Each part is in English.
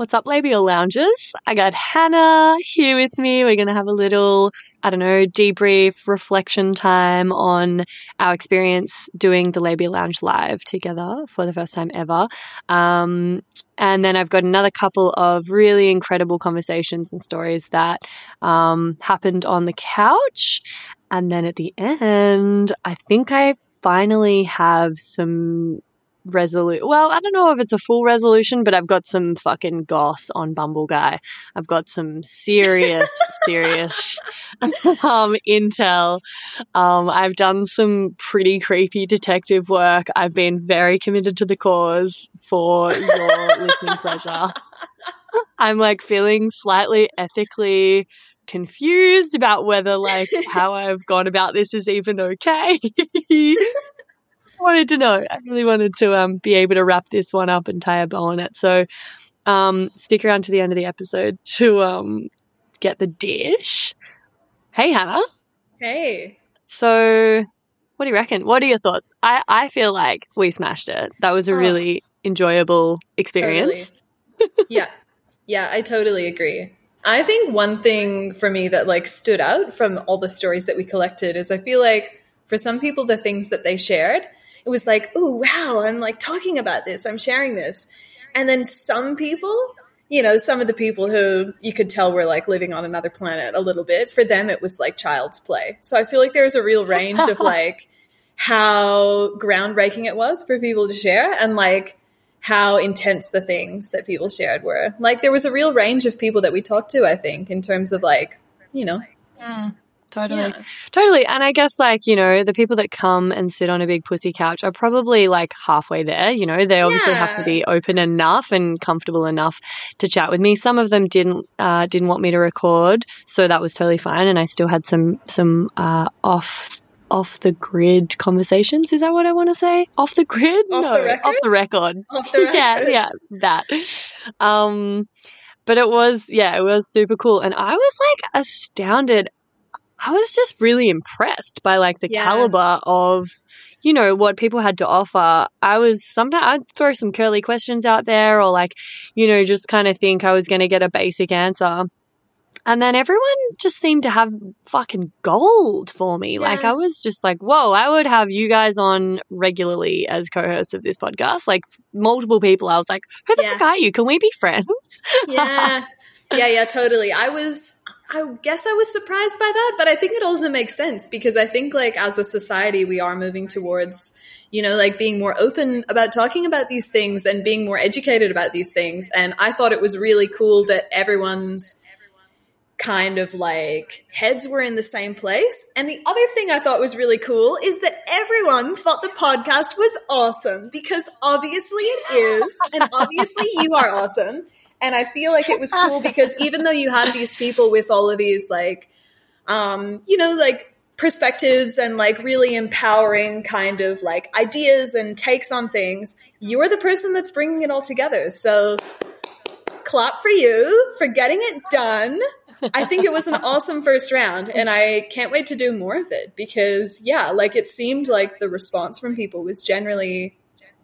What's up, Labial Loungers? I got Hannah here with me. We're going to have a little, I don't know, debrief, reflection time on our experience doing the Labia Lounge live together for the first time ever. Um, and then I've got another couple of really incredible conversations and stories that um, happened on the couch. And then at the end, I think I finally have some resolution. Well, I don't know if it's a full resolution, but I've got some fucking goss on Bumble Guy. I've got some serious, serious um, intel. Um, I've done some pretty creepy detective work. I've been very committed to the cause for your listening pleasure. I'm like feeling slightly ethically confused about whether like how I've gone about this is even okay wanted to know. I really wanted to um, be able to wrap this one up and tie a bow on it. So um, stick around to the end of the episode to um, get the dish. Hey, Hannah. Hey. So, what do you reckon? What are your thoughts? I, I feel like we smashed it. That was a oh. really enjoyable experience. Totally. yeah. Yeah, I totally agree. I think one thing for me that like stood out from all the stories that we collected is I feel like for some people the things that they shared it was like, oh, wow, I'm like talking about this, I'm sharing this. And then some people, you know, some of the people who you could tell were like living on another planet a little bit, for them it was like child's play. So I feel like there's a real range of like how groundbreaking it was for people to share and like how intense the things that people shared were. Like there was a real range of people that we talked to, I think, in terms of like, you know, mm. Totally. Yeah. Totally. And I guess, like, you know, the people that come and sit on a big pussy couch are probably like halfway there. You know, they obviously yeah. have to be open enough and comfortable enough to chat with me. Some of them didn't, uh, didn't want me to record. So that was totally fine. And I still had some, some, uh, off off the grid conversations. Is that what I want to say? Off the grid? Off no, the record? Off the record. Off the record. yeah, yeah, that. Um, but it was, yeah, it was super cool. And I was like astounded I was just really impressed by like the yeah. caliber of you know what people had to offer. I was sometimes I'd throw some curly questions out there or like you know just kind of think I was going to get a basic answer. And then everyone just seemed to have fucking gold for me. Yeah. Like I was just like, whoa, I would have you guys on regularly as co-hosts of this podcast. Like multiple people. I was like, who the yeah. fuck are you? Can we be friends? Yeah. yeah, yeah, totally. I was I guess I was surprised by that, but I think it also makes sense because I think like as a society we are moving towards you know like being more open about talking about these things and being more educated about these things and I thought it was really cool that everyone's kind of like heads were in the same place. And the other thing I thought was really cool is that everyone thought the podcast was awesome because obviously it is and obviously you are awesome. And I feel like it was cool because even though you had these people with all of these like, um, you know, like perspectives and like really empowering kind of like ideas and takes on things, you're the person that's bringing it all together. So clap for you for getting it done. I think it was an awesome first round and I can't wait to do more of it because yeah, like it seemed like the response from people was generally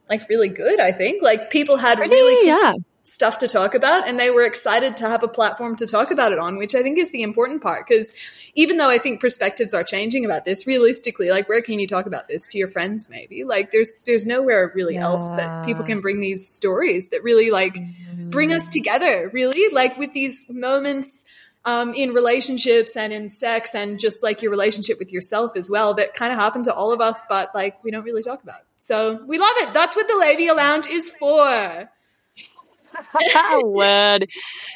like really good, I think. Like people had Pretty, really cool yeah. Stuff to talk about and they were excited to have a platform to talk about it on, which I think is the important part because even though I think perspectives are changing about this, realistically, like where can you talk about this to your friends maybe? Like there's there's nowhere really yeah. else that people can bring these stories that really like mm-hmm. bring us together, really, like with these moments um, in relationships and in sex and just like your relationship with yourself as well that kind of happen to all of us, but like we don't really talk about. So we love it. That's what the Labia Lounge is for. Word.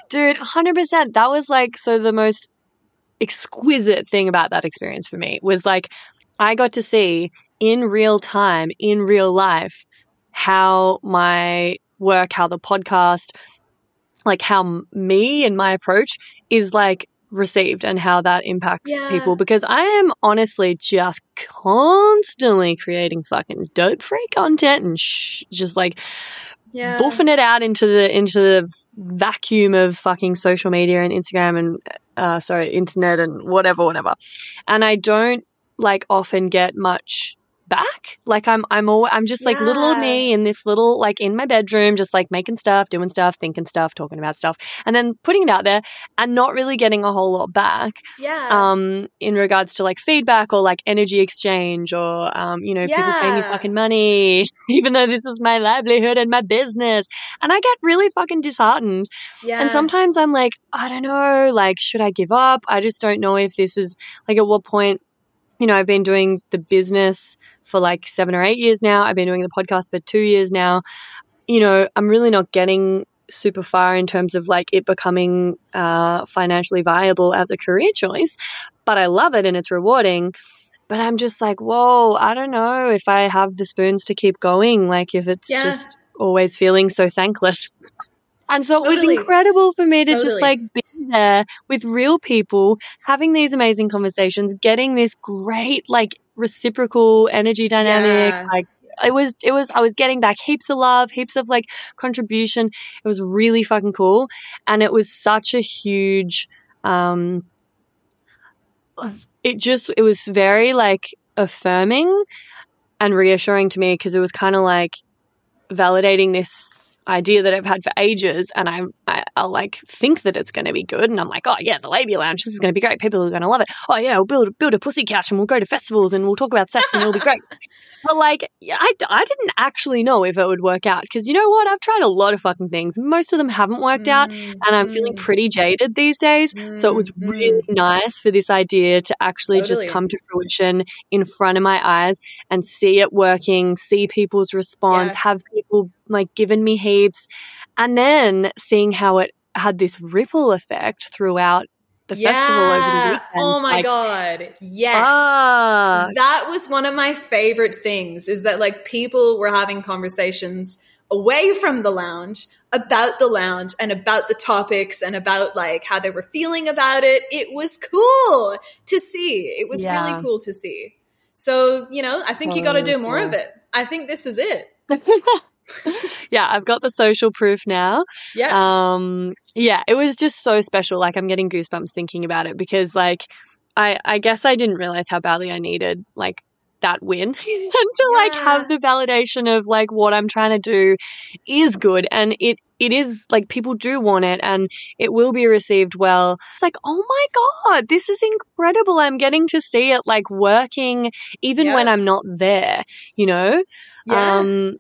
Dude, 100%. That was like, so the most exquisite thing about that experience for me was like, I got to see in real time, in real life, how my work, how the podcast, like how me and my approach is like received and how that impacts yeah. people because I am honestly just constantly creating fucking dope free content and sh- just like yeah. buffing it out into the into the vacuum of fucking social media and Instagram and uh, sorry internet and whatever whatever and I don't like often get much back. Like I'm I'm all I'm just like little old me in this little like in my bedroom, just like making stuff, doing stuff, thinking stuff, talking about stuff, and then putting it out there and not really getting a whole lot back. Yeah. Um, in regards to like feedback or like energy exchange or um, you know, people paying me fucking money, even though this is my livelihood and my business. And I get really fucking disheartened. yeah. And sometimes I'm like, I don't know, like, should I give up? I just don't know if this is like at what point, you know, I've been doing the business for like seven or eight years now. I've been doing the podcast for two years now. You know, I'm really not getting super far in terms of like it becoming uh, financially viable as a career choice, but I love it and it's rewarding. But I'm just like, whoa, I don't know if I have the spoons to keep going. Like, if it's Yeah. just always feeling so thankless. And so it Totally. was incredible for me to just like be there with real people, having these amazing conversations, getting this great like reciprocal energy dynamic. Yeah. Like it was, it was, I was getting back heaps of love, heaps of like contribution. It was really fucking cool. And it was such a huge, um, it just, it was very like affirming and reassuring to me because it was kind of like validating this idea that I've had for ages, and I, I I'll like think that it's going to be good, and I'm like, oh yeah, the labia lounge, this is going to be great. People are going to love it. Oh yeah, we'll build build a pussy couch, and we'll go to festivals, and we'll talk about sex, and it'll be great. but like, I I didn't actually know if it would work out because you know what? I've tried a lot of fucking things. Most of them haven't worked out, and I'm feeling mm-hmm. pretty jaded these days. So it was really mm-hmm. nice for this idea to actually Totally. just come to fruition in front of my eyes and see it working, see people's response, Yeah. have people like given me heaps, and then seeing how it had this ripple effect throughout the festival over the weekend. Oh my like, god. Yes. Ah, that was one of my favorite things is that like people were having conversations away from the lounge about the lounge and about the topics and about like how they were feeling about it. It was cool to see. It was Yeah. really cool to see. So, you know, I think you got to do more cool. of it. I think this is it. yeah, I've got the social proof now. Yeah. um yeah it was just so special like i'm getting goosebumps thinking about it because like i i guess i didn't realize how badly i needed like that win and to like have the validation of like what i'm trying to do is good and it it is like people do want it and it will be received well it's like oh my god this is incredible i'm getting to see it like working even Yeah. when i'm not there you know yeah. um,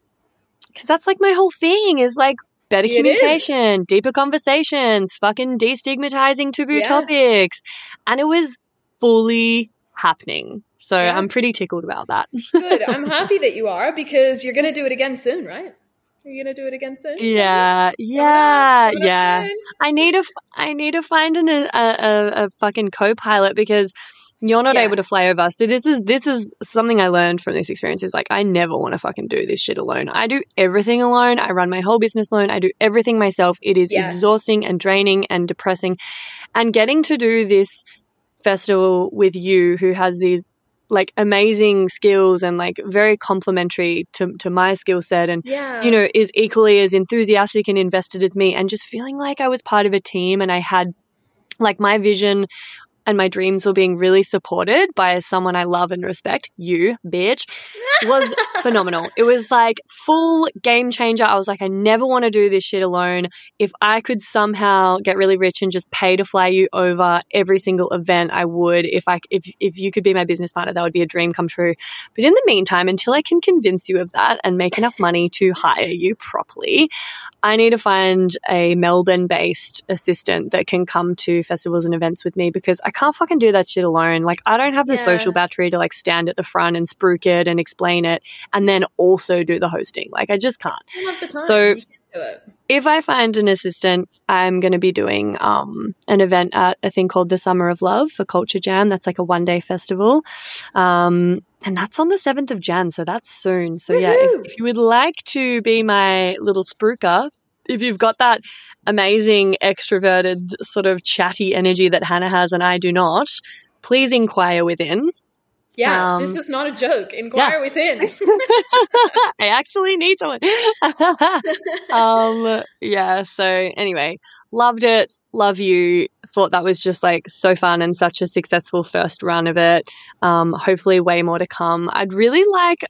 because that's like my whole thing is like better It is. communication, deeper conversations, fucking destigmatizing taboo Yeah. topics. And it was fully happening. So Yeah. I'm pretty tickled about that. Good. I'm happy that you are because you're going to do it again soon, right? Are you going to do it again soon? Yeah, yeah, yeah. I need to, f- I need to find an, a, a, a fucking co-pilot because you're not Yeah. able to fly over. So this is, this is something I learned from this experience is like, I never want to fucking do this shit alone. I do everything alone. I run my whole business alone. I do everything myself. It is Yeah. exhausting and draining and depressing. And getting to do this festival with you who has these like amazing skills and like very complementary to, to my skill set and Yeah. you know, is equally as enthusiastic and invested as me, and just feeling like I was part of a team and I had like my vision and my dreams were being really supported by someone I love and respect, you, bitch, was phenomenal. It was like full game changer. I was like, I never want to do this shit alone. If I could somehow get really rich and just pay to fly you over every single event, I would. If I if if you could be my business partner, that would be a dream come true. But in the meantime, until I can convince you of that and make enough money to hire you properly, I need to find a Melbourne based assistant that can come to festivals and events with me because I can't fucking do that shit alone. Like, I don't have the Yeah. social battery to like stand at the front and spruik it and explain it and then also do the hosting. Like, I just can't. You have the time. So- You can't do it. If I find an assistant, I'm going to be doing um, an event at a thing called the Summer of Love for Culture Jam. That's like a one day festival. Um, and that's on the 7th of Jan. So that's soon. So, yeah, if, if you would like to be my little spruiker, if you've got that amazing extroverted sort of chatty energy that Hannah has and I do not, please inquire within. Yeah, Um, this is not a joke. Inquire within. I actually need someone. um, yeah. So anyway, loved it. Love you. Thought that was just like so fun and such a successful first run of it. Um, hopefully, way more to come. I'd really like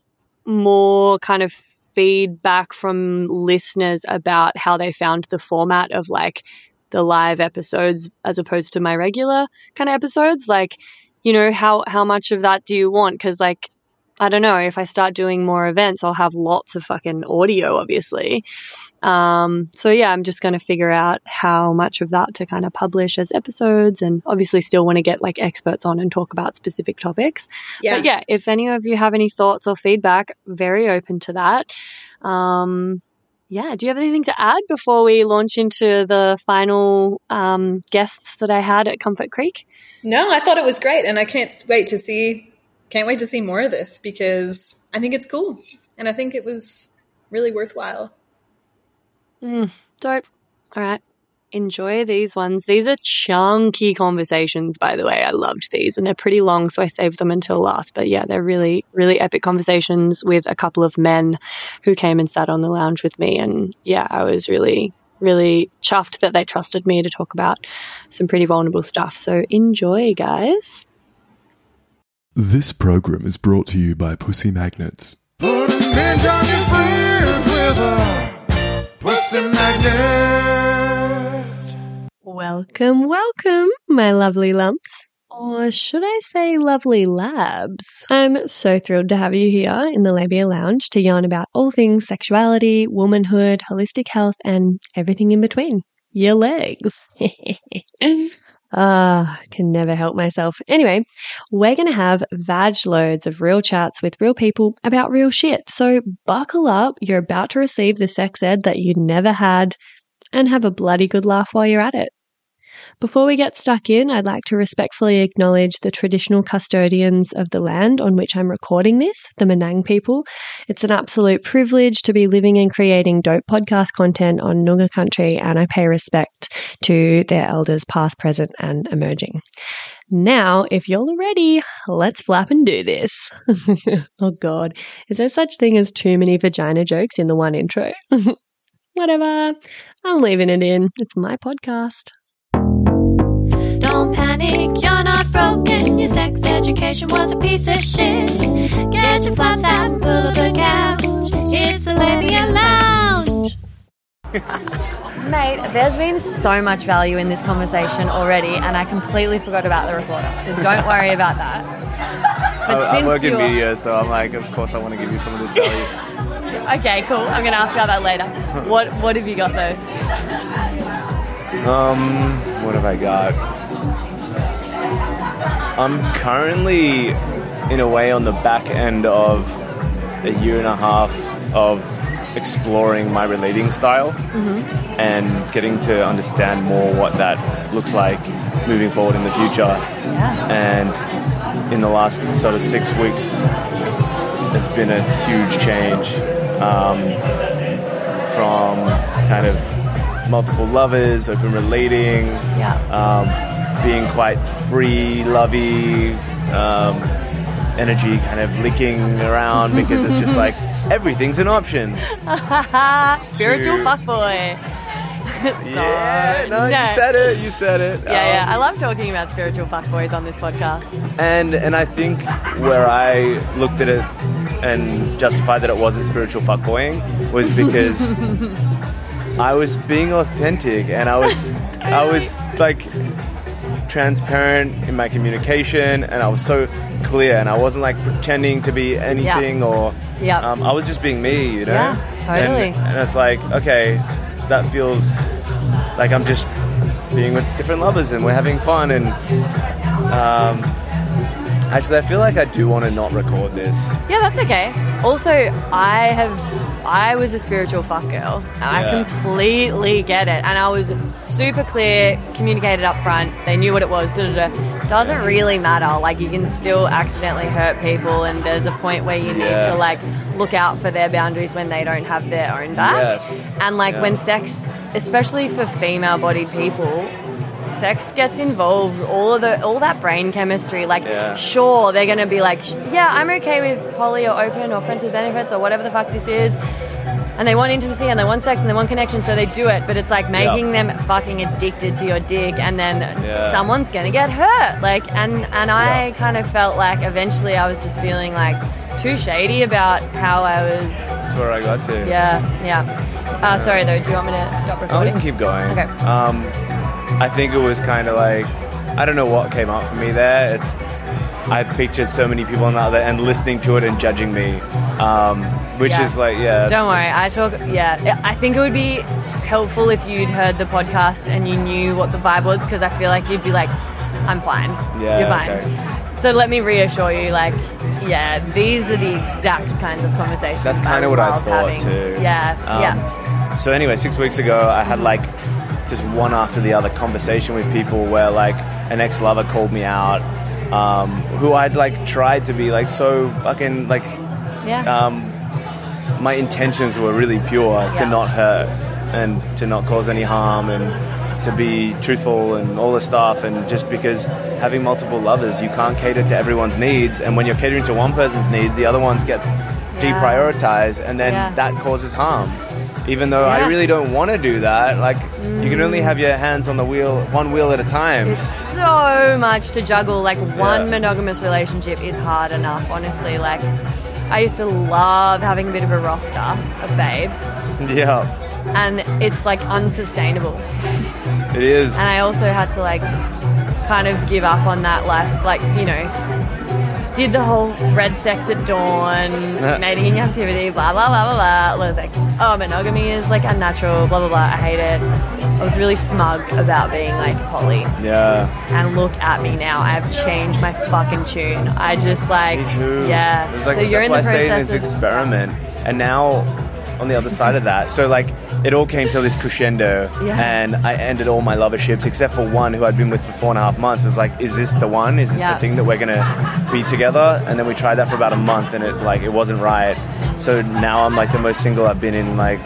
more kind of feedback from listeners about how they found the format of like the live episodes as opposed to my regular kind of episodes. Like, you know, how how much of that do you want? Because like I don't know, if I start doing more events, I'll have lots of fucking audio, obviously. Um, so yeah, I'm just going to figure out how much of that to kind of publish as episodes and obviously still want to get like experts on and talk about specific topics. Yeah. But yeah, if any of you have any thoughts or feedback, very open to that. Um, yeah, do you have anything to add before we launch into the final um, guests that I had at Comfort Creek? No, I thought it was great, and I can't wait to see can't wait to see more of this because I think it's cool and I think it was really worthwhile. Mm, dope. All right. Enjoy these ones. These are chunky conversations, by the way. I loved these and they're pretty long, so I saved them until last. But yeah, they're really, really epic conversations with a couple of men who came and sat on the lounge with me. And yeah, I was really, really chuffed that they trusted me to talk about some pretty vulnerable stuff. So enjoy, guys. This program is brought to you by Pussy Magnets. Put a midge on your friends with a pussy magnet. Welcome, welcome, my lovely lumps. Or should I say lovely labs? I'm so thrilled to have you here in the Labia Lounge to yarn about all things sexuality, womanhood, holistic health, and everything in between. Your legs. Ah, can never help myself. Anyway, we're going to have vag loads of real chats with real people about real shit. So buckle up. You're about to receive the sex ed that you never had and have a bloody good laugh while you're at it. Before we get stuck in, I'd like to respectfully acknowledge the traditional custodians of the land on which I'm recording this, the Menang people. It's an absolute privilege to be living and creating dope podcast content on Noongar country, and I pay respect to their elders, past, present, and emerging. Now, if are ready, let's flap and do this. oh god, is there such thing as too many vagina jokes in the one intro? Whatever, I'm leaving it in. It's my podcast. Don't panic, you're not broken. Your sex education was a piece of shit. Get your flaps out and pull up a couch. It's the Labia Lounge. Mate, there's been so much value in this conversation already, and I completely forgot about the recorder. So don't worry about that. But I, I work in you're- media, so I'm like, of course, I want to give you some of this value. Okay, cool. I'm going to ask about that later. What What have you got though? um, what have I got? I'm currently, in a way, on the back end of a year and a half of exploring my relating style and getting to understand more what that looks like moving forward in the future. And in the last sort of six weeks, it's been a huge change um, from kind of multiple lovers, open relating, Yeah. um, being quite free, lovey, um, energy kind of licking around because it's just like everything's an option. Spiritual To- fuckboy. Yeah, no, no. you said it. You said it. Yeah, yeah. Um, I love talking about spiritual fuckboys on this podcast. and and I think where I looked at it and justified that it wasn't spiritual fuckboying was because I was being authentic and I was I was like transparent in my communication and I was so clear and I wasn't like pretending to be anything or Yeah. um, I was just being me, you know. Yeah, totally. And, and it's like okay, that feels like I'm just being with different lovers and we're having fun and um, actually I feel like I do want to not record this. Yeah, that's okay. Also, I have I was a spiritual fuck girl. And I completely get it. And I was super clear, communicated up front. They knew what it was. Da, da, da. Doesn't really matter. Like you can still accidentally hurt people and there's a point where you need Yeah. to like look out for their boundaries when they don't have their own back. Yes. And like Yeah. when sex, especially for female bodied people, sex gets involved, all of the all that brain chemistry, like Yeah. sure they're gonna be like, yeah, I'm okay with poly or open or friends with benefits or whatever the fuck this is. and they want intimacy and they want sex and they want connection, so they do it. But it's like making them fucking addicted to your dick, and then Yeah. someone's gonna get hurt. Like, and and I Yeah. kind of felt like eventually I was just feeling like too shady about how I was. That's where I got to. Yeah, yeah. Uh, sorry though. Do you want me to stop Oh, you recording? can keep going. Okay. Um, I think it was kind of like I don't know what came up for me there. It's I pictured so many people on the other end listening to it and judging me, um, which Yeah. is like yeah. Don't worry. I talk. Yeah, I think it would be helpful if you'd heard the podcast and you knew what the vibe was, because I feel like you'd be like, "I'm fine. Yeah, You're fine." okay. So let me reassure you, like, yeah, these are the exact kinds of conversations. That's kind of what I thought having. too. Yeah, Um, yeah, So anyway, six weeks ago, I had like just one after the other conversation with people where like an ex-lover called me out, um, who I'd like tried to be like so fucking like yeah. um, my intentions were really pure Yeah. to not hurt and to not cause any harm and to be truthful and all this stuff and just because having multiple lovers you can't cater to everyone's needs and when you're catering to one person's needs the other ones get deprioritized and then Yeah. that causes harm even though I really don't want to do that like you can only have mm. your hands on the wheel one wheel at a time It's so much to juggle. Like one Yeah. monogamous relationship is hard enough, honestly. Like I used to love having a bit of a roster of babes, yeah and it's like unsustainable. it is And I also had to like kind of give up on that last, like, you know, did the whole read sex at dawn, mating in captivity, blah, blah, blah, blah, blah. I was like, oh, monogamy is like unnatural, blah, blah, blah. I hate it. I was really smug about being like poly. yeah And look at me now. I have changed my fucking tune. I just like, Me too. yeah. It was like, so you're in why the I say in process this experiment, and now on the other side of that, so like it all came to this crescendo, Yeah. and I ended all my loverships except for one who I'd been with for four and a half months. It was like, is this the one? Is this Yeah. the thing that we're gonna be together? And then we tried that for about a month, and it like it wasn't right. So now I'm like the most single I've been in like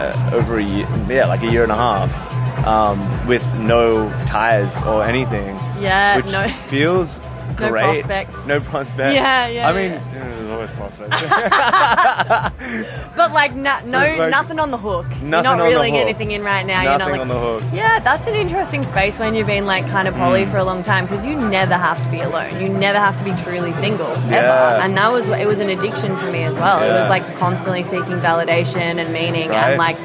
uh, over a year, yeah, like a year and a half, um, with no ties or anything yeah, which no. feels No great. prospects. No prospects. Yeah, yeah, I mean, yeah. there's always prospects. But like, na- no, Like, nothing on the hook. You're nothing not on the reeling anything in right now. You're not Nothing like, on the hook. Yeah, that's an interesting space when you've been like kind of poly Mm. for a long time because you never have to be alone. You never have to be truly single ever. Yeah. And that was it was an addiction for me as well. It was like constantly seeking validation and meaning Right. and like.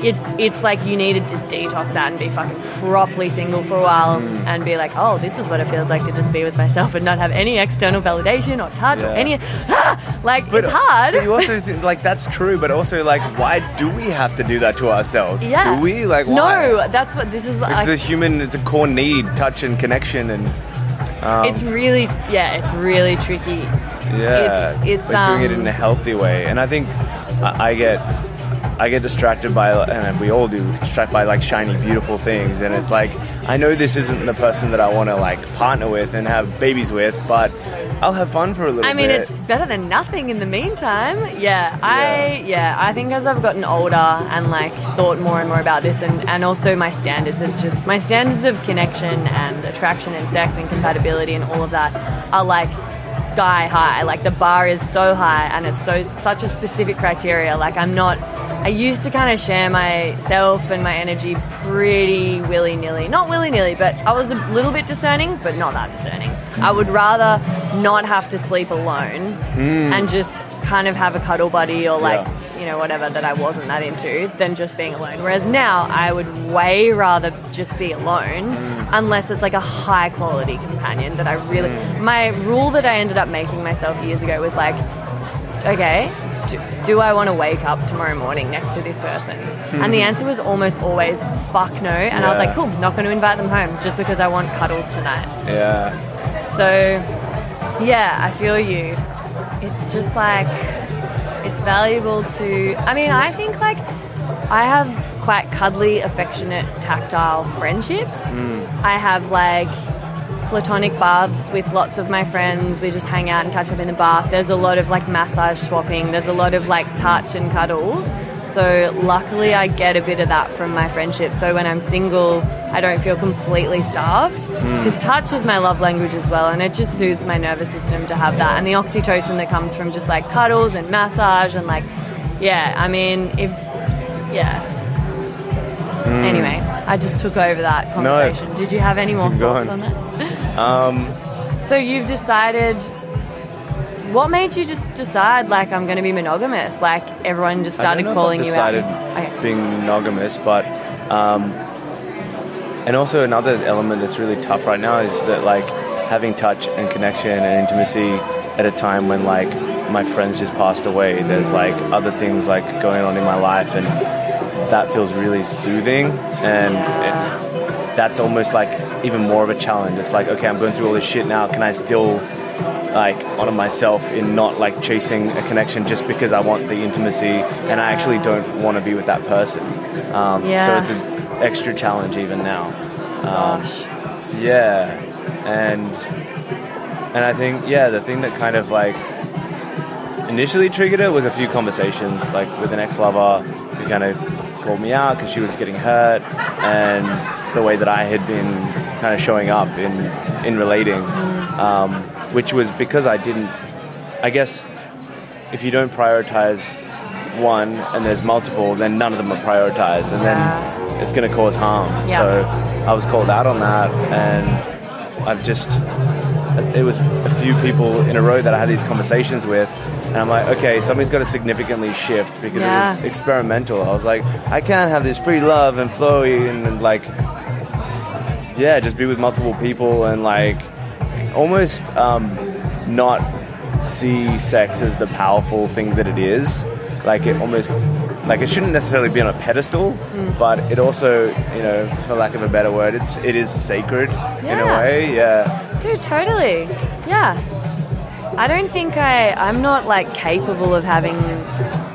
It's it's like you needed to detox that and be fucking properly single for a while Mm. and be like, oh, this is what it feels like to just be with myself and not have any external validation or touch or Yeah. any. like But it's hard. But you also think, like that's true, but also like why do we have to do that to ourselves? Yeah. Do we like why? No, that's what this is It's like. a human. It's a core need, touch and connection, and um, it's really, yeah, it's really tricky. yeah, it's- it's, like doing it um, in a healthy way. And I think I, I get. I get distracted by, and we all do, distracted by like shiny, beautiful things. And it's like, I know this isn't the person that I want to like partner with and have babies with, but I'll have fun for a little bit. I mean, bit. it's better than nothing in the meantime. Yeah, I yeah, I think as I've gotten older and like thought more and more about this, and and also my standards of just my standards of connection and attraction and sex and compatibility and all of that are like sky high. Like the bar is so high, and it's so such a specific criteria. Like I'm not. I used to kind of share myself and my energy pretty willy nilly. Not willy nilly, but I was a little bit discerning, but not that discerning. I would rather not have to sleep alone hmm. and just kind of have a cuddle buddy or like, Yeah. you know, whatever that I wasn't that into than just being alone. Whereas now I would way rather just be alone hmm. unless it's like a high quality companion that I really. Hmm. My rule that I ended up making myself years ago was like, okay, do, do I want to wake up tomorrow morning next to this person? and the answer was almost always fuck no. And I was like, cool, not going to invite them home just because I want cuddles tonight. yeah. So, yeah, I feel you. It's just like, it's valuable to. I mean, I think like I have quite cuddly, affectionate, tactile friendships. Mm. I have like platonic baths with lots of my friends. We just hang out and catch up in the bath. There's a lot of like massage swapping, there's a lot of like touch and cuddles. So, luckily, I get a bit of that from my friendship. So, when I'm single, I don't feel completely starved because touch is my love language as well, and it just soothes my nervous system to have that. And the oxytocin that comes from just like cuddles and massage and like yeah, I mean, if yeah. Anyway, I just took over that conversation. Did you have any more thoughts on that? Um, So you've decided. What made you just decide like I'm going to be monogamous? Like everyone just I started calling you out. decided being monogamous, but um, and also another element that's really tough right now is that like having touch and connection and intimacy at a time when like my friends just passed away. There's like other things like going on in my life, and that feels really soothing, and it, that's almost like even more of a challenge. It's like okay, I'm going through all this shit now. Can I still like honor myself in not like chasing a connection just because I want the intimacy and I actually don't want to be with that person. Um, So it's an extra challenge even now. Um, Gosh. yeah, and and I think yeah, the thing that kind of like initially triggered it was a few conversations like with an ex-lover who kind of called me out because she was getting hurt and the way that I had been kind of showing up in in relating, um, which was because I didn't. I guess if you don't prioritize one and there's multiple, then none of them are prioritized, and then it's going to cause harm. So I was called out on that, and I've just it was a few people in a row that I had these conversations with, and I'm like, okay, something's got to significantly shift because Yeah. it was experimental. I was like, I can't have this free love and flowy and, and like, yeah, just be with multiple people and like almost um, not see sex as the powerful thing that it is. Like it almost like it shouldn't necessarily be on a pedestal, but it also, you know, for lack of a better word, it's it is sacred in a way. Yeah. Dude, totally. Yeah. I don't think I I'm not like capable of having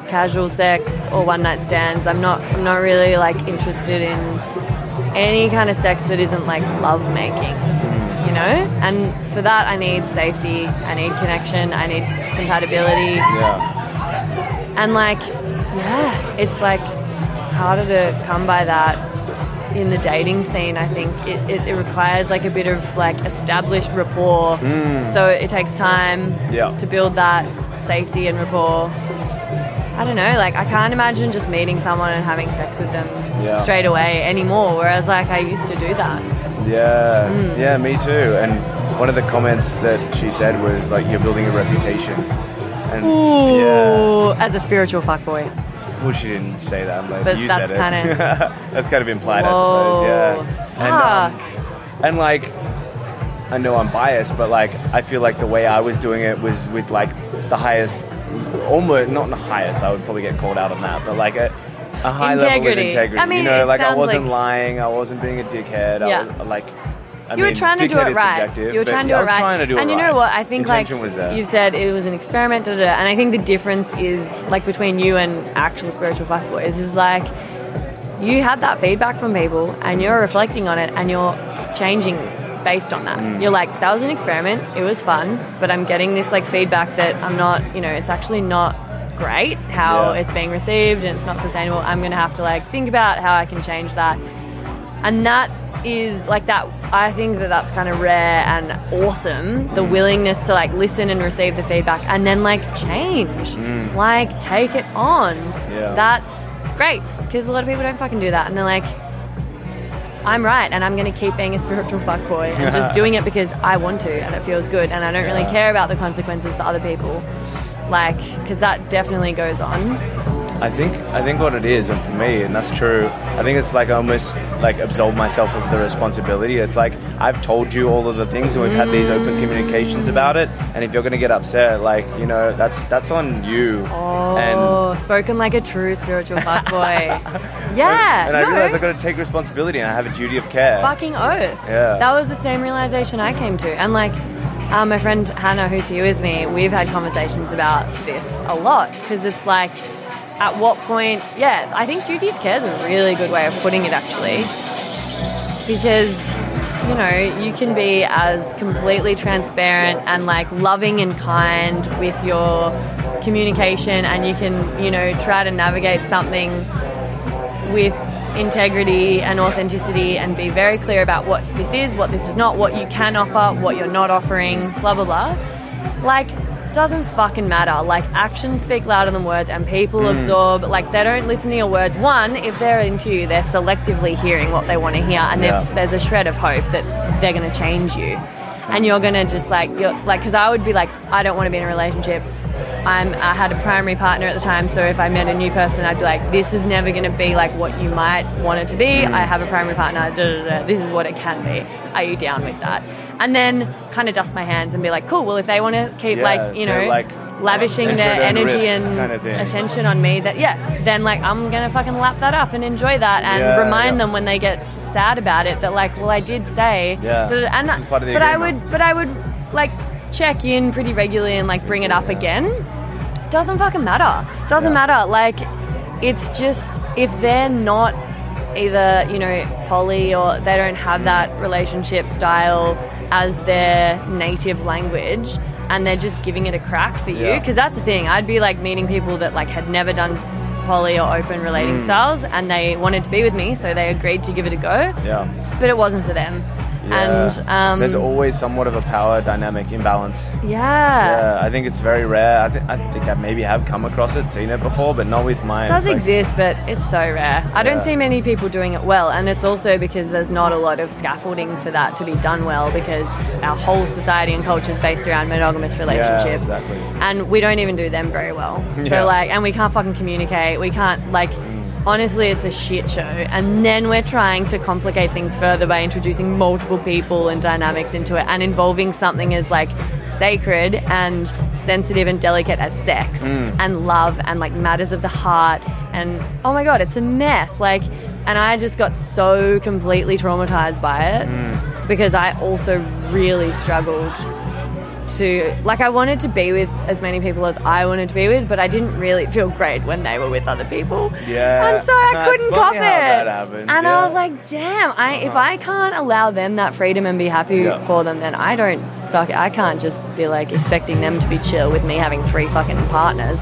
casual sex or one night stands. I'm not I'm not really like interested in any kind of sex that isn't like love making. You know? And for that I need safety, I need connection, I need compatibility. Yeah. And like, yeah, it's like harder to come by that in the dating scene. I think it, it, it requires like a bit of like established rapport. Mm. So it takes time Yeah. to build that safety and rapport. I don't know, like I can't imagine just meeting someone and having sex with them Yeah. straight away anymore. Whereas like I used to do that. Yeah, Mm. yeah, me too. And one of the comments that she said was like, "You're building a reputation." And Ooh, yeah, as a spiritual fuckboy. well, she didn't say that, but, But you that's said it. kinda- that's kind of implied, I suppose. Yeah, and um, Fuck. and like, I know I'm biased, but like, I feel like the way I was doing it was with like the highest, almost not the highest. I would probably get called out on that, but like a. A high level of Integrity. integrity. I mean, you know, like I wasn't like- lying. I wasn't being a dickhead. Yeah. I was like. I you were trying to do it right. You were trying to do it right. trying to do and it you know what? I think Intention like you said it was an experiment, da, da, da. and I think the difference is like between you and actual spiritual fuckboys is like you had that feedback from people and you're reflecting on it and you're changing based on that. Mm. You're like, that was an experiment. It was fun, but I'm getting this like feedback that I'm not, you know, it's actually not great how Yeah. it's being received and it's not sustainable. I'm going to have to like think about how I can change that and that is like that i think that that's kind of rare and awesome the willingness to like listen and receive the feedback and then like change like take it on Yeah. that's great because a lot of people don't fucking do that and they're like i'm right and i'm going to keep being a spiritual fuckboy and just doing it because i want to and it feels good and i don't really care about the consequences for other people. Like because that definitely goes on I think I think what it is, and for me, and that's true. I think it's like I almost like absolve myself of the responsibility. It's like I've told you all of the things, and we've had these open communications about it. And if you're going to get upset, like you know, that's that's on you. And oh spoken like a true spiritual fuckboy yeah and I no. realize I've got to take responsibility, and I have a duty of care. fucking oath. Yeah. That was the same realization I came to. And like, um, my friend Hannah, who's here with me, we've had conversations about this a lot because it's like, at what point, yeah, I think duty of care is a really good way of putting it actually. Because, you know, you can be as completely transparent and like loving and kind with your communication and you can, you know, try to navigate something with integrity and authenticity and be very clear about what this is, what this is not, what you can offer, what you're not offering, blah, blah, blah. Like, doesn't fucking matter. Like actions speak louder than words, and people Mm. absorb. Like they don't listen to your words. One, if they're into you, they're selectively hearing what they want to hear, and Yeah. there's a shred of hope that they're going to change you, and you're going to just like you're like because I would be like I don't want to be in a relationship. I'm, I had a primary partner at the time, so if I met a new person, I'd be like, "This is never going to be like what you might want it to be." Mm. I have a primary partner. Da, da, da, this is what it can be. Are you down with that? And then kind of dust my hands and be like, "Cool. Well, if they want to keep Yeah, like you know like, lavishing their at their own energy and kind of attention on me, that yeah, then like I'm gonna fucking lap that up and enjoy that and Yeah, remind yeah. them when they get sad about it that like, well, I did say, Yeah, and this is part of the but I would, but I would like check in pretty regularly and like bring it up again doesn't fucking matter. Doesn't matter. Like, it's just if they're not either, you know, poly or they don't have that relationship style as their native language and they're just giving it a crack for you. Yeah. Because that's the thing. I'd be like meeting people that like had never done poly or open relating Mm. styles and they wanted to be with me, so they agreed to give it a go, Yeah. but it wasn't for them. Yeah. And um, there's always somewhat of a power dynamic imbalance. yeah. Yeah, I think it's very rare. I, th- I think I maybe have come across it, seen it before, but not with mine. It does like- exist, but it's so rare. I don't see many people doing it well, and it's also because there's not a lot of scaffolding for that to be done well because our whole society and culture is based around monogamous relationships. exactly. And we don't even do them very well. Yeah. So, like, and we can't fucking communicate. We can't, like, honestly, it's a shit show. And then we're trying to complicate things further by introducing multiple people and dynamics into it and involving something as, like, sacred and sensitive and delicate as sex mm. and love and, like, matters of the heart. And oh my God, it's a mess. Like, and I just got so completely traumatized by it mm. because I also really struggled to like I wanted to be with as many people as I wanted to be with, but I didn't really feel great when they were with other people. Yeah. and so I couldn't cop it. happens, and yeah. I was like, damn, I if I can't allow them that freedom and be happy Yeah. for them, then I don't fuck. I can't just be like expecting them to be chill with me having three fucking partners.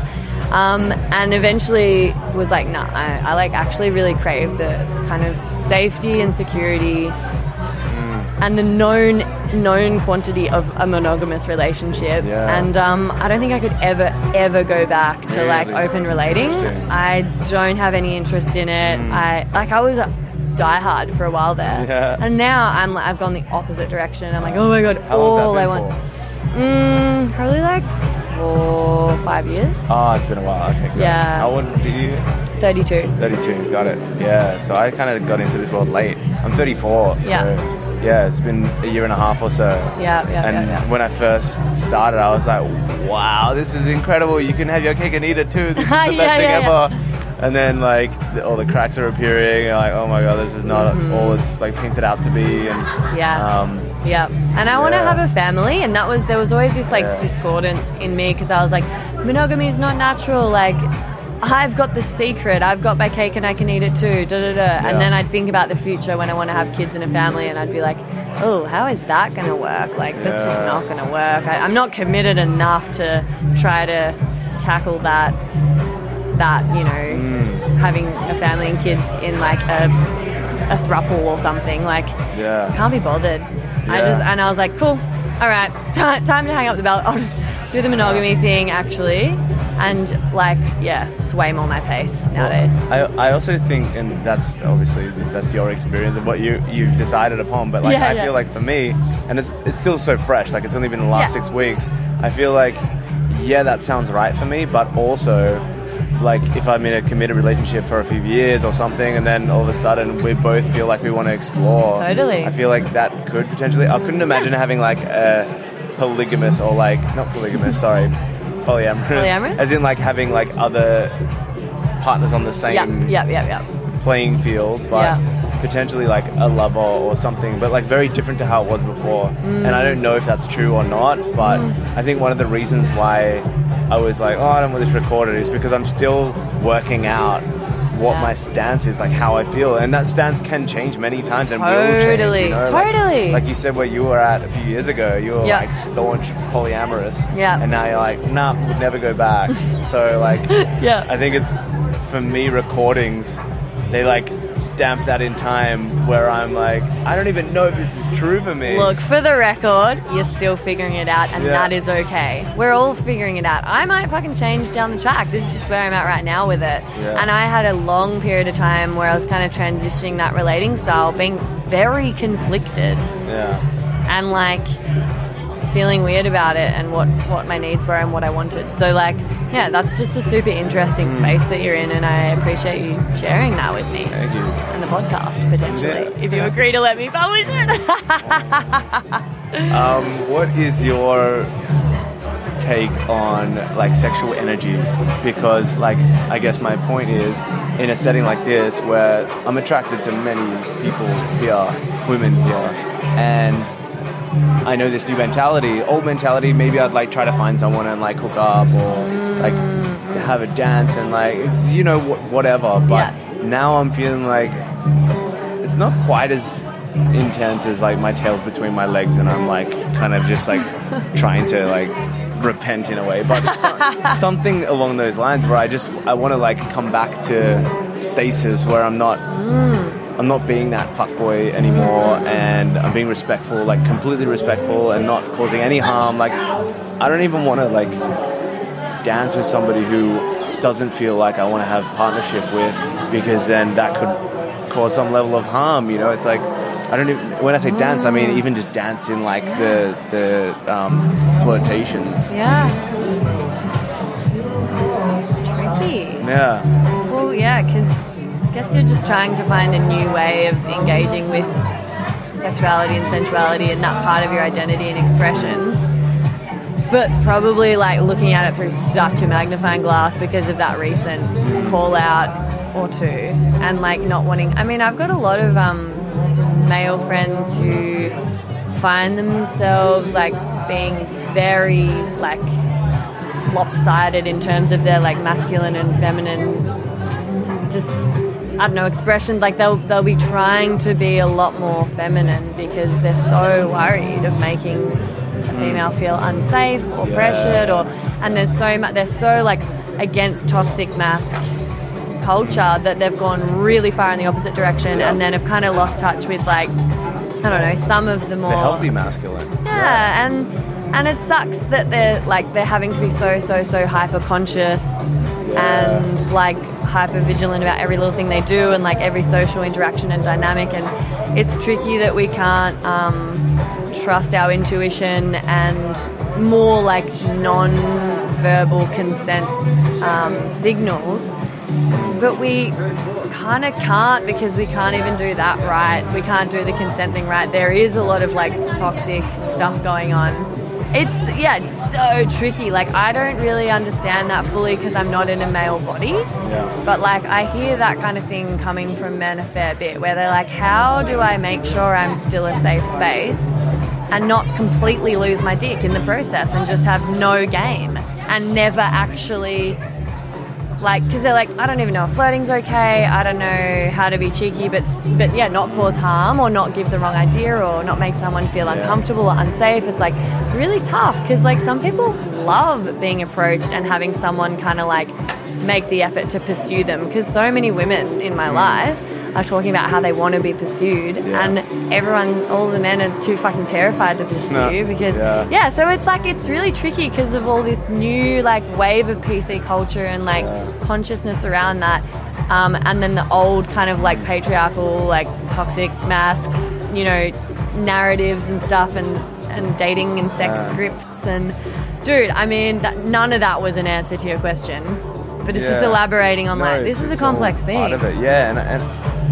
Um, and eventually was like, nah, I, I like actually really crave the kind of safety and security and the known known quantity of a monogamous relationship. Yeah. And um, I don't think I could ever ever go back to like open relating. Mm. I don't have any interest in it. I like I was a diehard for a while there, Yeah. and now I'm like I've gone the opposite direction. I'm like, oh my god, How all I want. Mm, probably like four, five years. Oh, it's been a while. Okay, it. Yeah. How old did you? 32. 32. Got it. Yeah. So I kind of got into this world late. I'm 34. Yeah. So yeah, it's been a year and a half or so. Yeah, yeah, And yeah, yeah. when I first started, I was like, wow, this is incredible. You can have your cake and eat it too. This is the best Yeah, thing yeah, yeah. ever. And then like the, all the cracks are appearing. You're like, oh my god, this is not all it's like painted out to be. And Mm-hmm. Yeah. um, Yeah, and I want to have a family, and that was there was always this like Yeah. discordance in me because I was like, monogamy is not natural. Like, I've got the secret. I've got my cake and I can eat it too. Da da da. Yeah. And then I'd think about the future when I want to have kids and a family, and I'd be like, oh, how is that going to work? Like, that's just not going to work. I, I'm not committed enough to try to tackle that. That you know, Mm. having a family and kids in like a a thruple or something like yeah. can't be bothered. I just and I was like, cool, all right, ti time to hang up the belt. I'll just do the monogamy thing actually, and like, yeah, it's way more my pace nowadays. I, I also think, and that's obviously that's your experience of what you you've decided upon. But like, Yeah, I yeah. feel like for me, and it's it's still so fresh. Like it's only been the last Yeah. six weeks. I feel like, yeah, that sounds right for me. But also, like if I'm in a committed relationship for a few years or something, and then all of a sudden we both feel like we want to explore. Totally. I feel like that could potentially. I couldn't imagine having like a polygamous or like not polygamous. sorry. Polyamorous, Polyamorous? as in like having like other partners on the same yeah, yeah, yeah, yeah. playing field, but Yeah. potentially like a lover or something, but like very different to how it was before. Mm. And I don't know if that's true or not, but mm. I think one of the reasons why I was like, oh, I don't want this recorded is because I'm still working out what Yeah. my stance is, like how I feel, and that stance can change many times and will change. Totally, You know? Like- totally. Like, you said, where you were at a few years ago, you were Yeah. like staunch polyamorous, Yeah. and now you're like, nah, would never go back. so like, Yeah. I think it's for me recordings. They like stamp that in time where I'm like, I don't even know if this is true for me. Look, for the record, you're still figuring it out, and Yeah. that is okay. We're all figuring it out. I might fucking change down the track. This is just where I'm at right now with it. Yeah. And I had a long period of time where I was kind of transitioning that relating style, being very conflicted yeah. and like feeling weird about it and what, what my needs were and what I wanted. So, like, yeah, that's just a super interesting Mm. space that you're in, and I appreciate you sharing that with me Thank you. and the podcast potentially, Yeah. if you agree to let me publish it. Um, what is your take on like sexual energy? Because like I guess my point is in a setting like this where I'm attracted to many people here, women here, and I know this new mentality, old mentality. Maybe I'd like try to find someone and like hook up or like have a dance and like you know wh- whatever. But Yeah. now I'm feeling like it's not quite as intense as like my tail's between my legs and I'm like kind of just like trying to like repent in a way but something along those lines where I just I want to like come back to stasis where I'm not mm. I'm not being that fuckboy anymore and I'm being respectful like completely respectful and not causing any harm like I don't even want to like dance with somebody who doesn't feel like I want to have partnership with because then that could cause some level of harm. You know, it's like I don't even when I say dance, I mean even just dance in like the the um, flirtations. Yeah. Tricky. Yeah, Well, yeah, because I guess you're just trying to find a new way of engaging with sexuality and sensuality and that part of your identity and expression. But probably like looking at it through such a magnifying glass because of that recent call out or two, and like not wanting. I mean, I've got a lot of um, male friends who find themselves like being very like lopsided in terms of their like masculine and feminine just I don't know expression like they'll they'll be trying to be a lot more feminine because they're so worried of making a female feel unsafe or pressured or and there's so much they're so like against toxic mask culture that they've gone really far in the opposite direction and then have kind of lost touch with like I don't know some of the more the healthy masculine. yeah, and and it sucks that they're like they're having to be so so so hyper conscious and like hyper vigilant about every little thing they do and like every social interaction and dynamic and it's tricky that we can't um, trust our intuition and more like non-verbal consent um, signals but we kind of can't because we can't even do that right. We can't do the consent thing right. There is a lot of like toxic stuff going on. It's yeah, it's so tricky. Like I don't really understand that fully because I'm not in a male body. Yeah. But like I hear that kind of thing coming from men a fair bit where they're like, how do I make sure I'm still a safe space and not completely lose my dick in the process and just have no game and never actually like because they're like I don't even know if flirting's okay. I don't know how to be cheeky but but yeah not cause harm or not give the wrong idea or not make someone feel uncomfortable or unsafe. It's like really tough because like some people love being approached and having someone kind of like make the effort to pursue them because so many women in my mm. life are talking about how they want to be pursued and everyone all the men are too fucking terrified to pursue No. because Yeah. yeah, so it's like it's really tricky because of all this new like wave of PC culture and like consciousness around that, um, and then the old kind of like patriarchal like toxic mask, you know, narratives and stuff and and dating and sex scripts and dude, I mean that, none of that was an answer to your question, but it's just elaborating on No, like this is a complex thing. Part of it, yeah, and and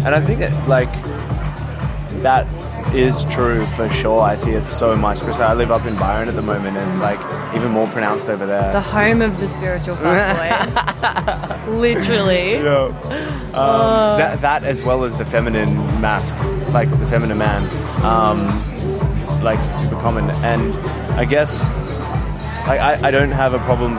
and I think that like that is true for sure. I see it so much because I live up in Byron at the moment, and it's like even more pronounced over there. The home of the spiritual fuckboy. Literally. Yeah. Um, that, that as well as the feminine mask, like the feminine man, um, it's like super common. And I guess like, I, I don't have a problem